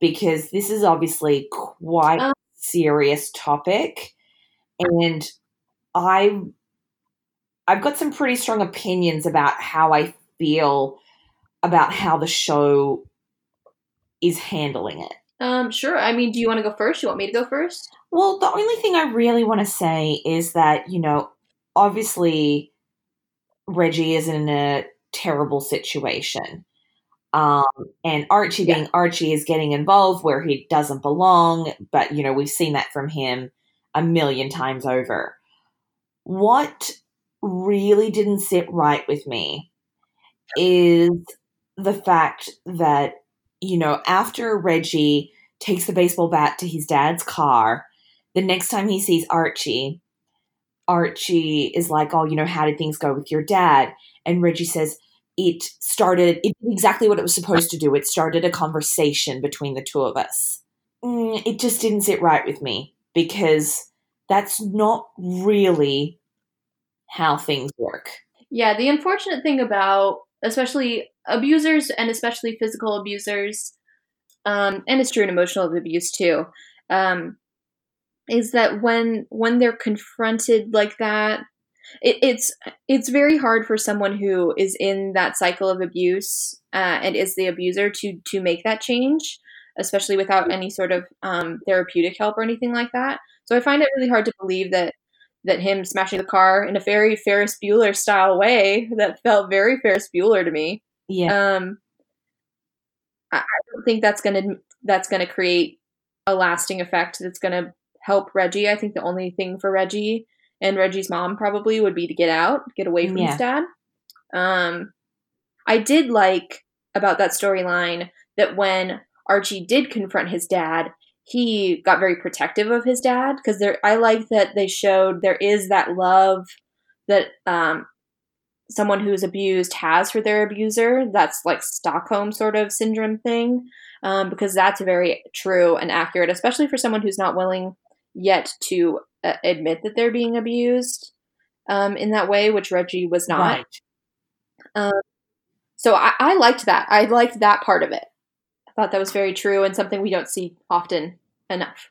Because this is obviously quite a serious topic. And I I've got some pretty strong opinions about how I feel about how the show is handling it. Um, sure. I mean, do you want to go first? You want me to go first? Well, the only thing I really want to say is that, you know, obviously Reggie is in a terrible situation. Um, and Archie yeah. being Archie is getting involved where he doesn't belong, but you know, we've seen that from him a million times over. What really didn't sit right with me is the fact that, you know, after Reggie takes the baseball bat to his dad's car, the next time he sees Archie, Archie is like, Oh, you know, how did things go with your dad? And Reggie says, It started, it did exactly what it was supposed to do. It started a conversation between the two of us. Mm, it just didn't sit right with me because that's not really how things work. Yeah, the unfortunate thing about especially abusers and especially physical abusers, um, and it's true in emotional abuse too, um, is that when when they're confronted like that it, it's it's very hard for someone who is in that cycle of abuse uh, and is the abuser to to make that change especially without any sort of um, therapeutic help or anything like that. So i find it really hard to believe that that him smashing the car in a very ferris bueller style way that felt very ferris bueller to me yeah um i, I don't think that's gonna that's gonna create a lasting effect that's gonna help Reggie. I think the only thing for Reggie and Reggie's mom probably would be to get out, get away from yeah. his dad. Um, I did like about that storyline that when Archie did confront his dad, he got very protective of his dad because there. I like that they showed there is that love that um, someone who's abused has for their abuser. That's like Stockholm sort of syndrome thing, um, because that's very true and accurate, especially for someone who's not willing yet to uh, admit that they're being abused um, in that way, which Reggie was not. Right. Um, so I, I liked that. I liked that part of it. I thought that was very true and something we don't see often enough.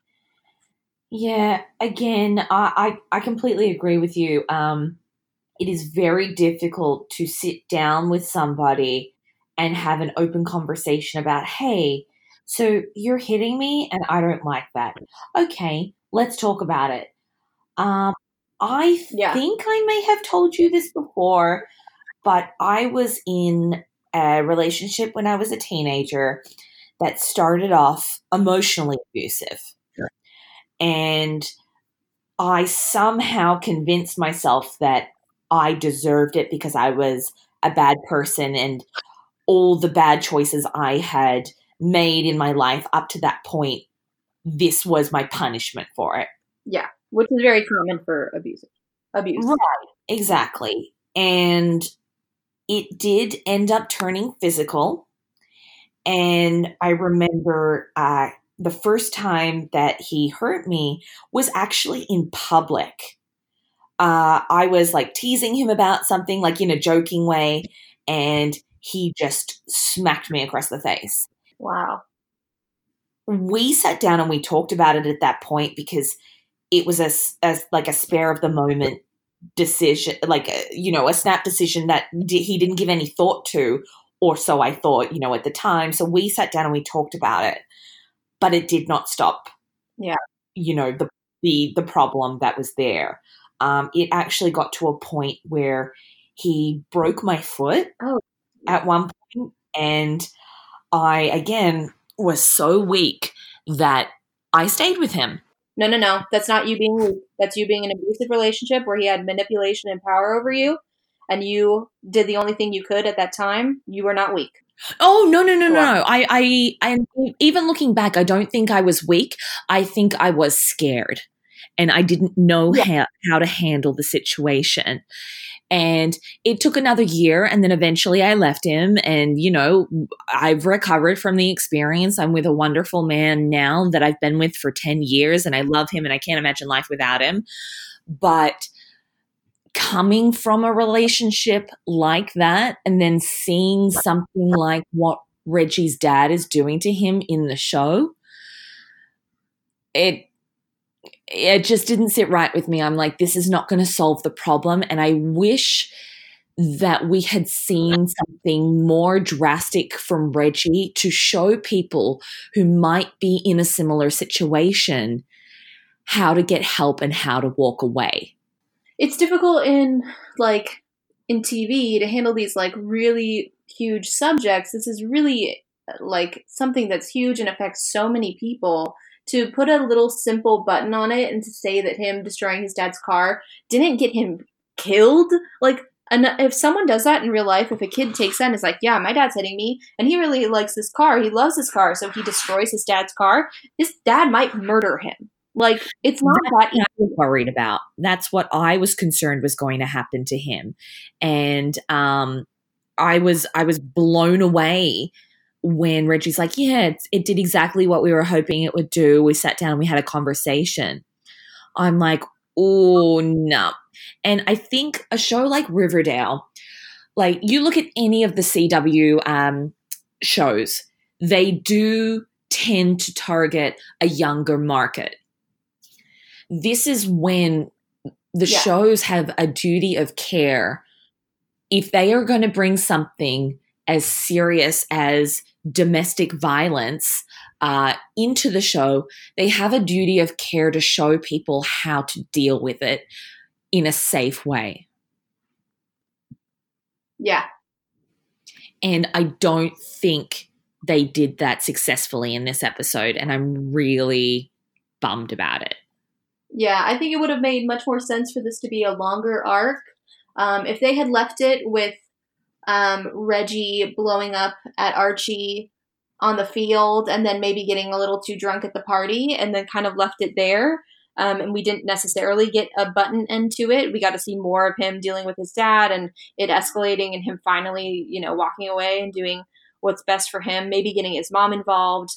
Yeah, again, I, I, I completely agree with you. Um, it is very difficult to sit down with somebody and have an open conversation about, hey, so you're hitting me and I don't like that. Okay, let's talk about it. Um, I yeah. think I may have told you this before, but I was in a relationship when I was a teenager that started off emotionally abusive. Sure. And I somehow convinced myself that I deserved it because I was a bad person and all the bad choices I had made in my life up to that point this was my punishment for it. Yeah, which is very common for abuse. Abuse. Right, exactly. And it did end up turning physical. And I remember uh, the first time that he hurt me was actually in public. uh, I was like teasing him about something, like in a joking way, and he just smacked me across the face. Wow. We sat down and we talked about it at that point because it was a, a like a spare of the moment decision, like a, you know, a snap decision that d- he didn't give any thought to, or so I thought, you know, at the time. So we sat down and we talked about it, but it did not stop. Yeah. You know the the the problem that was there. Um, it actually got to a point where he broke my foot Oh. at one point, and I again was so weak that I stayed with him. No, no, no. That's not you being weak. That's you being in an abusive relationship where he had manipulation and power over you, and you did the only thing you could at that time. You were not weak. Oh no no no no! Wow. I I and even looking back, I don't think I was weak. I think I was scared, and I didn't know Yeah. how how to handle the situation. And it took another year, and then eventually I left him. And you know, I've recovered from the experience. I'm with a wonderful man now that I've been with for ten years, and I love him, and I can't imagine life without him. But coming from a relationship like that and then seeing something like what Reggie's dad is doing to him in the show, it it just didn't sit right with me. I'm like, this is not going to solve the problem. And I wish that we had seen something more drastic from Reggie to show people who might be in a similar situation how to get help and how to walk away. It's difficult in like in TV to handle these like really huge subjects. This is really like something that's huge and affects so many people. To put a little simple button on it and to say that him destroying his dad's car didn't get him killed, like and if someone does that in real life, if a kid takes that and is like, "Yeah, my dad's hitting me, and he really likes this car, he loves this car, so he destroys his dad's car," his dad might murder him. Like it's not that what I was worried about. That's what I was concerned was going to happen to him, and um, I was I was blown away when Reggie's like, "Yeah, it, it did exactly what we were hoping it would do." We sat down, and we had a conversation. I'm like, "Oh no!" And I think a show like Riverdale, like you look at any of the CW um, shows, they do tend to target a younger market this is when the Yeah. shows have a duty of care. If they are going to bring something as serious as domestic violence uh, into the show, they have a duty of care to show people how to deal with it in a safe way. yeah. And I don't think they did that successfully in this episode. And I'm really bummed about it. Yeah, I think it would have made much more sense for this to be a longer arc. Um, if they had left it with um, Reggie blowing up at Archie on the field and then maybe getting a little too drunk at the party and then kind of left it there. Um, and we didn't necessarily get a button end to it. We got to see more of him dealing with his dad and it escalating and him finally, you know, walking away and doing what's best for him, maybe getting his mom involved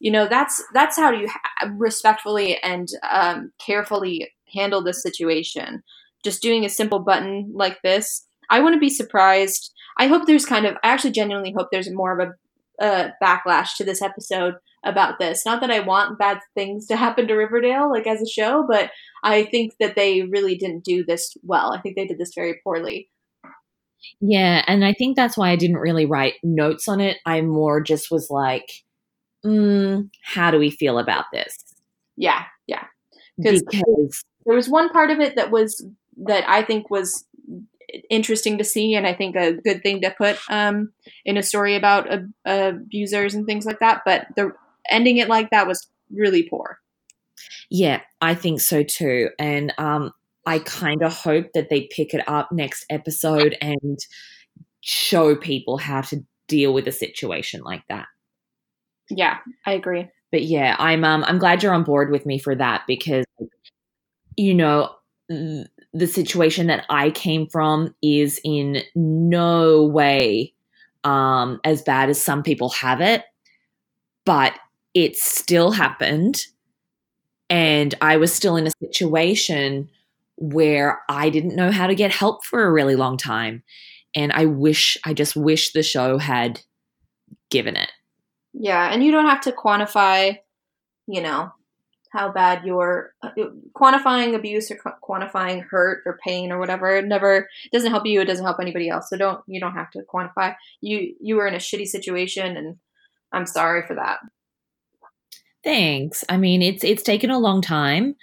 you know that's that's how you ha- respectfully and um, carefully handle this situation. Just doing a simple button like this i wouldn't be surprised. I hope there's kind of i actually genuinely hope there's more of a uh, backlash to this episode about this. Not that i want bad things to happen to riverdale like as a show but i think that they really didn't do this well. I think they did this very poorly. Yeah, and I think that's why I didn't really write notes on it. I more just was like, mm, how do we feel about this? yeah yeah. Because there was one part of it that was that I think was interesting to see, and I think a good thing to put um, in a story about ab- abusers and things like that. But the ending it like that was really poor. yeah, I think so too. And um, I kind of hope that they pick it up next episode and show people how to deal with a situation like that. Yeah, I agree. but yeah, I'm um I'm glad you're on board with me for that because you know the situation that I came from is in no way um as bad as some people have it, but it still happened and I was still in a situation where I didn't know how to get help for a really long time. And I wish, I just wish the show had given it. Yeah, and you don't have to quantify, you know, how bad you're uh, quantifying abuse or qu- quantifying hurt or pain or whatever. It never doesn't help you. It doesn't help anybody else. So don't you don't have to quantify. You you were in a shitty situation, and I'm sorry for that. Thanks. I mean, it's it's taken a long time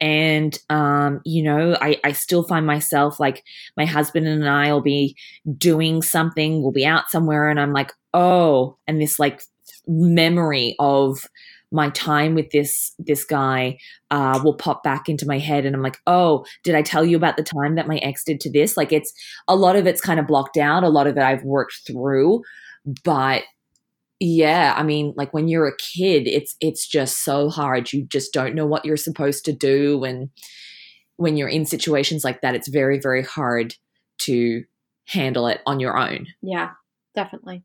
and um, you know I, I still find myself like my husband and i will be doing something we'll be out somewhere and i'm like oh and this like memory of my time with this this guy uh, will pop back into my head and i'm like oh did i tell you about the time that my ex did to this? Like it's a lot of it's kind of blocked out a lot of it i've worked through but yeah i mean like when you're a kid it's it's just so hard. You just don't know what you're supposed to do and when you're in situations like that it's very very hard to handle it on your own. Yeah definitely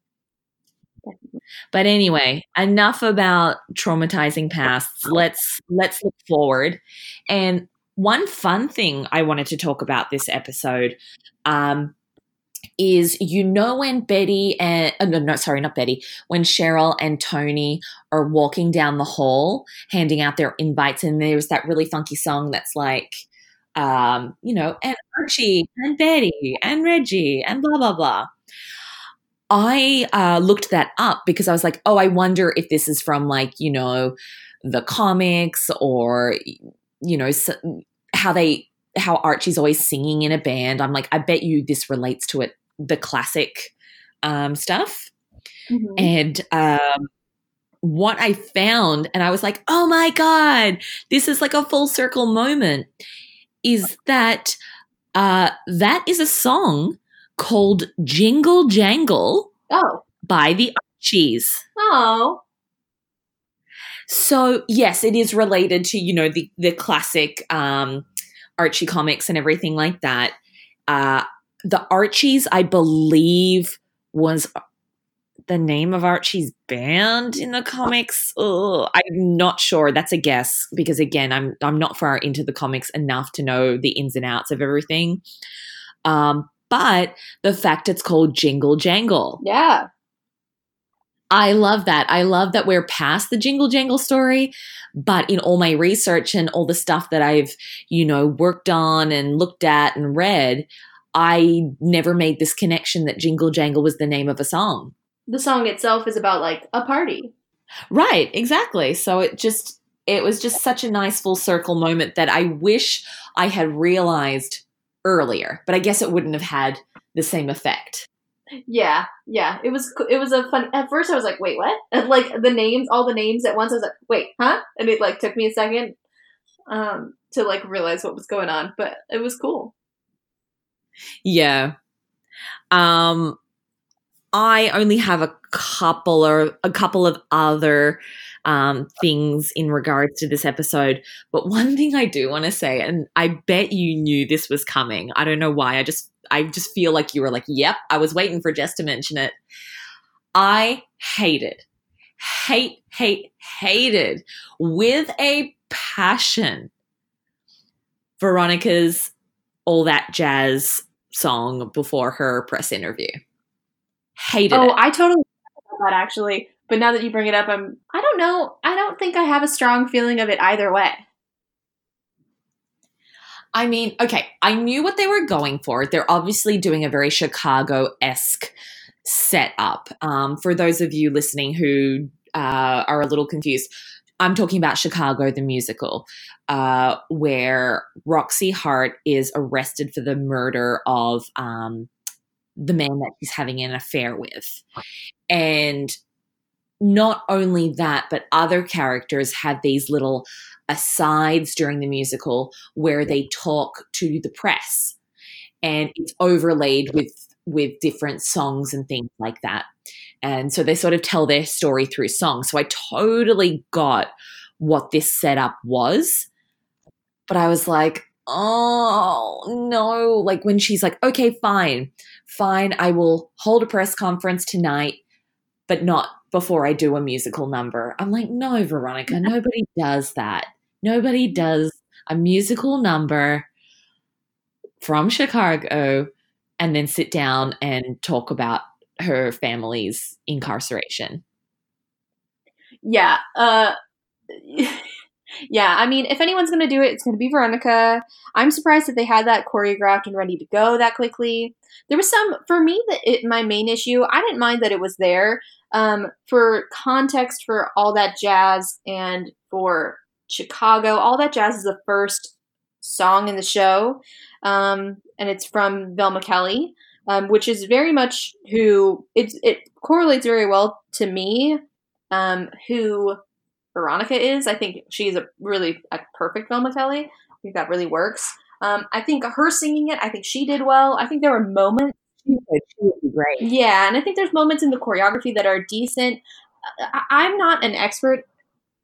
but anyway, enough about traumatizing pasts. Let's let's look forward. And one fun thing I wanted to talk about this episode um, is you know when Betty and uh, no, no, sorry, not Betty, when Cheryl and Tony are walking down the hall handing out their invites, and there's that really funky song that's like, um, you know, and Archie and Betty and Reggie and blah blah blah. I uh, looked that up because I was like, oh, I wonder if this is from like, you know, the comics or, you know, how they, how Archie's always singing in a band. I'm like, I bet you this relates to it, the classic um, stuff. Mm-hmm. And um, what I found, and I was like, oh my God, this is like a full circle moment, is that uh, that is a song called Jingle Jangle oh. by the Archies. Oh. So yes, it is related to, you know, the the classic um Archie comics and everything like that. Uh the Archies, I believe, was the name of Archie's band in the comics. Ugh, I'm not sure. That's a guess because again, I'm I'm not far into the comics enough to know the ins and outs of everything. Um, but the fact it's called Jingle Jangle. Yeah. I love that. I love that we're past the Jingle Jangle story, but in all my research and all the stuff that I've, you know, worked on and looked at and read, I never made this connection that Jingle Jangle was the name of a song. The song itself is about like a party. Right, exactly. So it just it was just such a nice full circle moment that I wish I had realized earlier, but I guess it wouldn't have had the same effect. Yeah, yeah. It was it was a fun. At first, I was like, "Wait, what?" And like the names, all the names at once. I was like, "Wait, huh?" And it like took me a second um, to like realize what was going on, but it was cool. Yeah. Um, I only have a couple or a couple of other um, things in regards to this episode. But one thing I do want to say, and I bet you knew this was coming. I don't know why. I just I just feel like you were like, "Yep, I was waiting for Jess to mention it." I hated, hate, hate, hated with a passion Veronica's all that jazz song before her press interview. Hated oh, it. I totally that actually. But now that you bring it up, I'm I don't know. I don't think I have a strong feeling of it either way. I mean, okay, I knew what they were going for. They're obviously doing a very Chicago esque setup. Um, for those of you listening who uh, are a little confused, I'm talking about Chicago the musical, uh, where Roxie Hart is arrested for the murder of um, the man that she's having an affair with. And not only that, but other characters have these little asides during the musical where they talk to the press and it's overlaid with with different songs and things like that. And so they sort of tell their story through song. So I totally got what this setup was. But I was like, oh no. Like when she's like, okay, fine, fine, I will hold a press conference tonight, but not before I do a musical number. I'm like, no, Veronica, nobody does that. Nobody does a musical number from Chicago and then sit down and talk about her family's incarceration. Yeah. Uh Yeah, I mean, if anyone's going to do it, it's going to be Veronica. I'm surprised that they had that choreographed and ready to go that quickly. There was some, for me, that it, my main issue, I didn't mind that it was there. Um, for context, for All That Jazz and for Chicago, All That Jazz is the first song in the show, um, and it's from Velma Kelly, um, which is very much who it, it correlates very well to me, um, who Veronica is. I think she's a really a perfect Velma Kelly. I think that really works. Um, I think her singing it, I think she did well. I think there were moments. She would, she would be great. Yeah, and I think there's moments in the choreography that are decent. I, I'm not an expert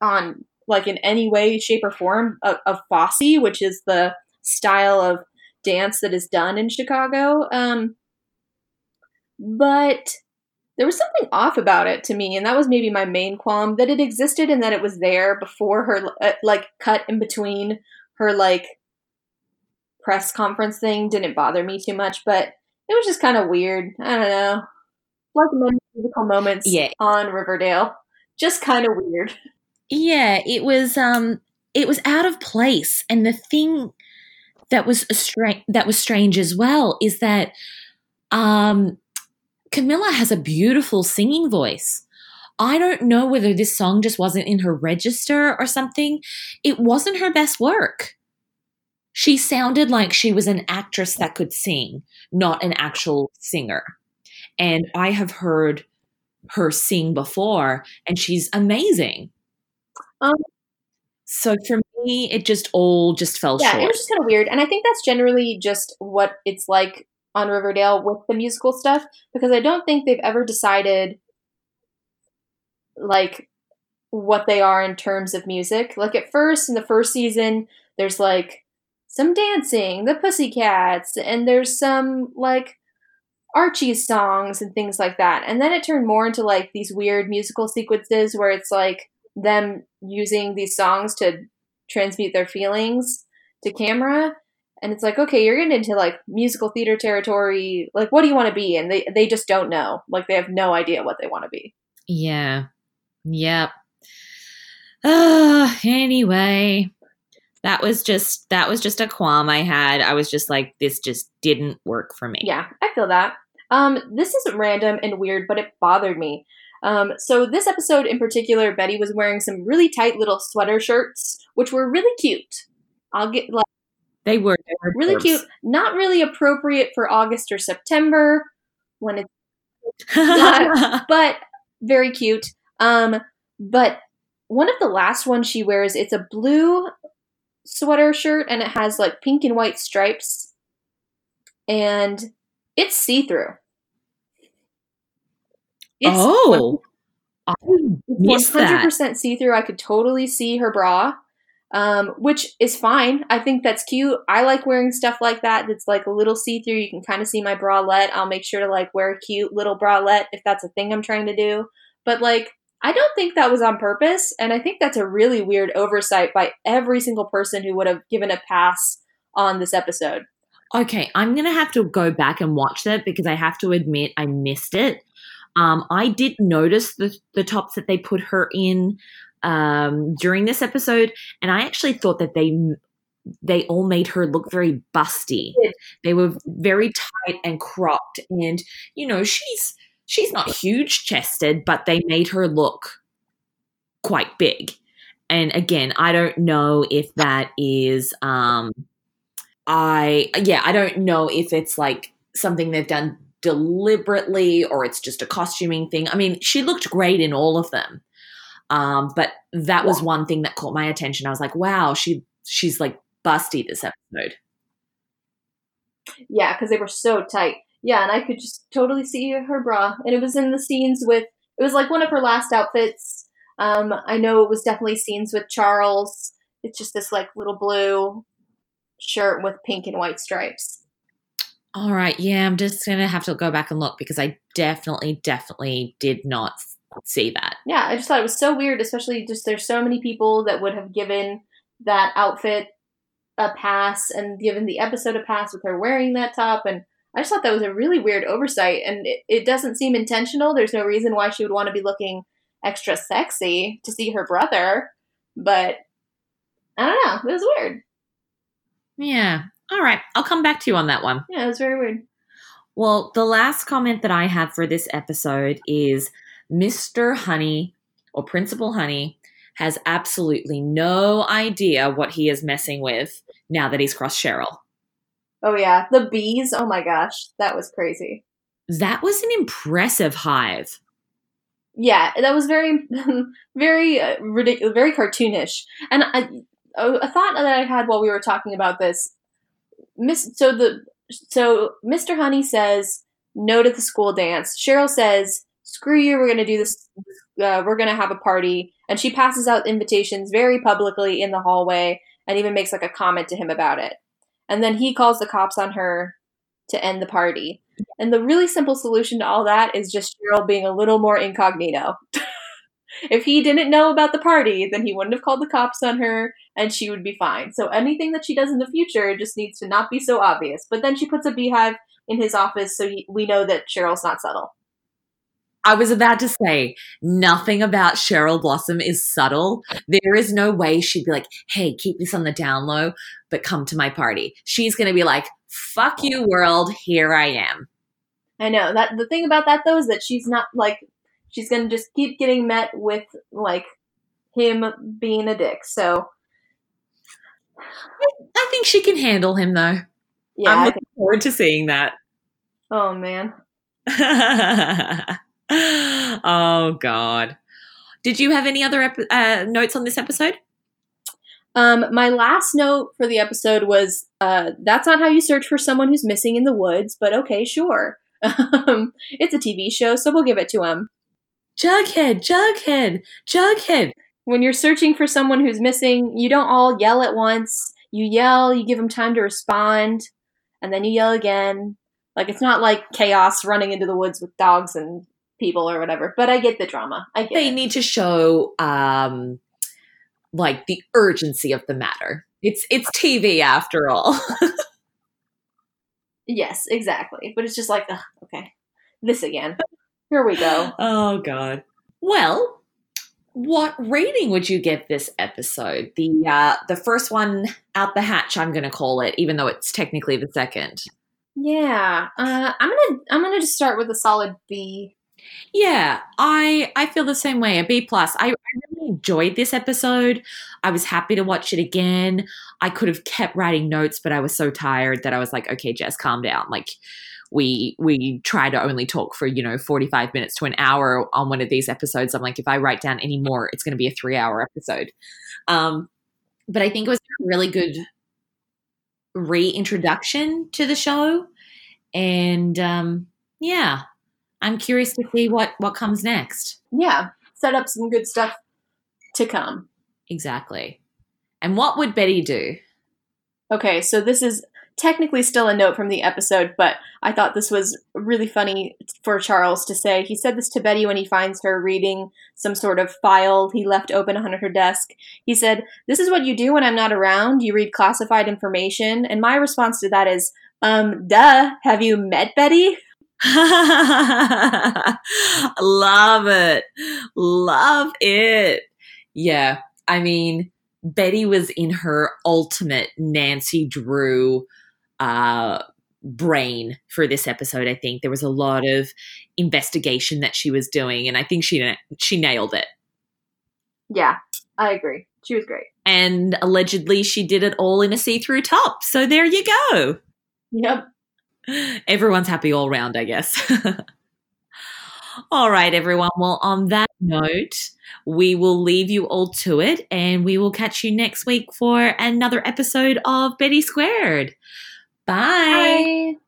on like in any way, shape, or form of, of Fosse, which is the style of dance that is done in Chicago. Um, but there was something off about it to me and that was maybe my main qualm that it existed and that it was there before her uh, like cut in between her like press conference thing didn't bother me too much but it was just kind of weird. I don't know. Like many musical moments Yeah. on riverdale. Just kind of weird. Yeah, it was um it was out of place and the thing that was a stra- that was strange as well is that um Camila has a beautiful singing voice. I don't know whether this song just wasn't in her register or something. It wasn't her best work. She sounded like she was an actress that could sing, not an actual singer. And I have heard her sing before, and she's amazing. Um, So for me, it just all just fell yeah short. it was just kind of weird and i think that's generally just what it's like on riverdale with the musical stuff because i don't think they've ever decided like what they are in terms of music. Like at first in the first season there's like some dancing the pussycats and there's some like archie's songs and things like that. And then it turned more into like these weird musical sequences where it's like them using these songs to transmute their feelings to camera and it's like okay you're getting into like musical theater territory like what do you want to be and they they just don't know like they have no idea what they want to be Yeah. Yep. Uh, anyway, that was just that was just a qualm I had. I was just like, this just didn't work for me. yeah i feel that um this isn't random and weird but it bothered me um so this episode in particular betty was wearing some really tight little sweater shirts which were really cute i'll get like They were, they were really cute not really appropriate for august or september when it's but very cute. Um, but one of the last ones she wears, it's a blue sweater shirt and it has like pink and white stripes, and it's see through. It's oh, I missed 100% see through. I could totally see her bra, um, which is fine. I think that's cute. I like wearing stuff like that. That's like a little see through. You can kind of see my bralette. I'll make sure to like wear a cute little bralette if that's a thing I'm trying to do. But like, I don't think that was on purpose, and I think that's a really weird oversight by every single person who would have given a pass on this episode. Okay, I'm gonna have to go back and watch that because I have to admit I missed it. Um, I did notice the the tops that they put her in um, during this episode, and I actually thought that they they all made her look very busty. They were very tight and cropped, and you know she's she's not huge chested, but they made her look quite big. And again, I don't know if that is um I yeah, I don't know if it's like something they've done deliberately or it's just a costuming thing. I mean, she looked great in all of them. Um, but that was one thing that caught my attention. I was like, wow, she she's like busty this episode. Yeah, because they were so tight. Yeah, and I could just totally see her bra. And it was in the scenes with, it was like one of her last outfits. Um, I know it was definitely scenes with Charles. It's just this like little blue shirt with pink and white stripes. All right, yeah, I'm just gonna have to go back and look because I definitely, definitely did not see that. Yeah, I just thought it was so weird, especially just there's so many people that would have given that outfit a pass and given the episode a pass with her wearing that top. And I just thought that was a really weird oversight. And it, it doesn't seem intentional. There's no reason why she would want to be looking extra sexy to see her brother. But I don't know. It was weird. Yeah. All right. I'll come back to you on that one. Yeah, it was very weird. Well, the last comment that I have for this episode is Mr. Honey or Principal Honey has absolutely no idea what he is messing with now that he's crossed Cheryl. Oh, yeah. The bees. Oh, my gosh. That was crazy. That was an impressive hive. Yeah, that was very, very uh, ridiculous, very cartoonish. And I, a thought that I had while we were talking about this, Miss. So the so Mr. Honey says no to the school dance. Cheryl says, "Screw you, we're going to do this. Uh, we're going to have a party." And she passes out invitations very publicly in the hallway, and even makes like a comment to him about it. And then he calls the cops on her to end the party. And the really simple solution to all that is just Cheryl being a little more incognito. if he didn't know about the party, then he wouldn't have called the cops on her and she would be fine. So anything that she does in the future just needs to not be so obvious. But then she puts a beehive in his office so he, we know that Cheryl's not subtle. I was about to say, nothing about Cheryl Blossom is subtle. There is no way she'd be like, hey, keep this on the down low, but come to my party. She's going to be like, fuck you, world, here I am. I know. that The thing about that, though, is that she's not like, she's going to just keep getting met with, like, him being a dick. So. I think she can handle him, though. Yeah. I'm looking forward to seeing that. Oh, man. oh God. Did you have any other ep- uh, notes on this episode? Um, my last note for the episode was uh, that's not how you search for someone who's missing in the woods, but okay, sure. Um, it's a TV show, so we'll give it to him. Jughead, Jughead, Jughead. When you're searching for someone who's missing, you don't all yell at once. You yell, you give them time to respond, and then you yell again. Like it's not like chaos running into the woods with dogs and people or whatever. But I get the drama. I get they it. need to show um like the urgency of the matter. It's it's TV after all. yes, exactly. But it's just like, ugh, okay, this again. Here we go. oh god. Well, what rating would you give this episode? The uh the first one out the hatch, I'm going to call it, even though it's technically the second. Yeah, uh, I'm gonna I'm gonna just start with a solid B. Yeah, I I feel the same way. A B plus. I, I really enjoyed this episode. I was happy to watch it again. I could have kept writing notes, but I was so tired that I was like, okay, Jess, calm down. Like we we try to only talk for you know 45 minutes to an hour on one of these episodes i'm like if i write down any more it's going to be a three hour episode um but i think it was a really good reintroduction to the show and um yeah i'm curious to see what what comes next Yeah, set up some good stuff to come. exactly and what would betty do Okay, so this is technically still a note from the episode, but I thought this was really funny for Charles to say. He said this to Betty when he finds her reading some sort of file he left open on her desk. He said, This is what you do when I'm not around. You read classified information. And my response to that is, um, duh, have you met Betty? Love it. Love it. Yeah. I mean, Betty was in her ultimate Nancy Drew uh, brain for this episode. I think there was a lot of investigation that she was doing, and I think she she nailed it. Yeah, I agree. She was great. And allegedly, she did it all in a see-through top. So there you go. Yep. Everyone's happy all round, I guess. all right, everyone. Well, on that note, we will leave you all to it and we will catch you next week for another episode of Betty Squared. Bye. Bye.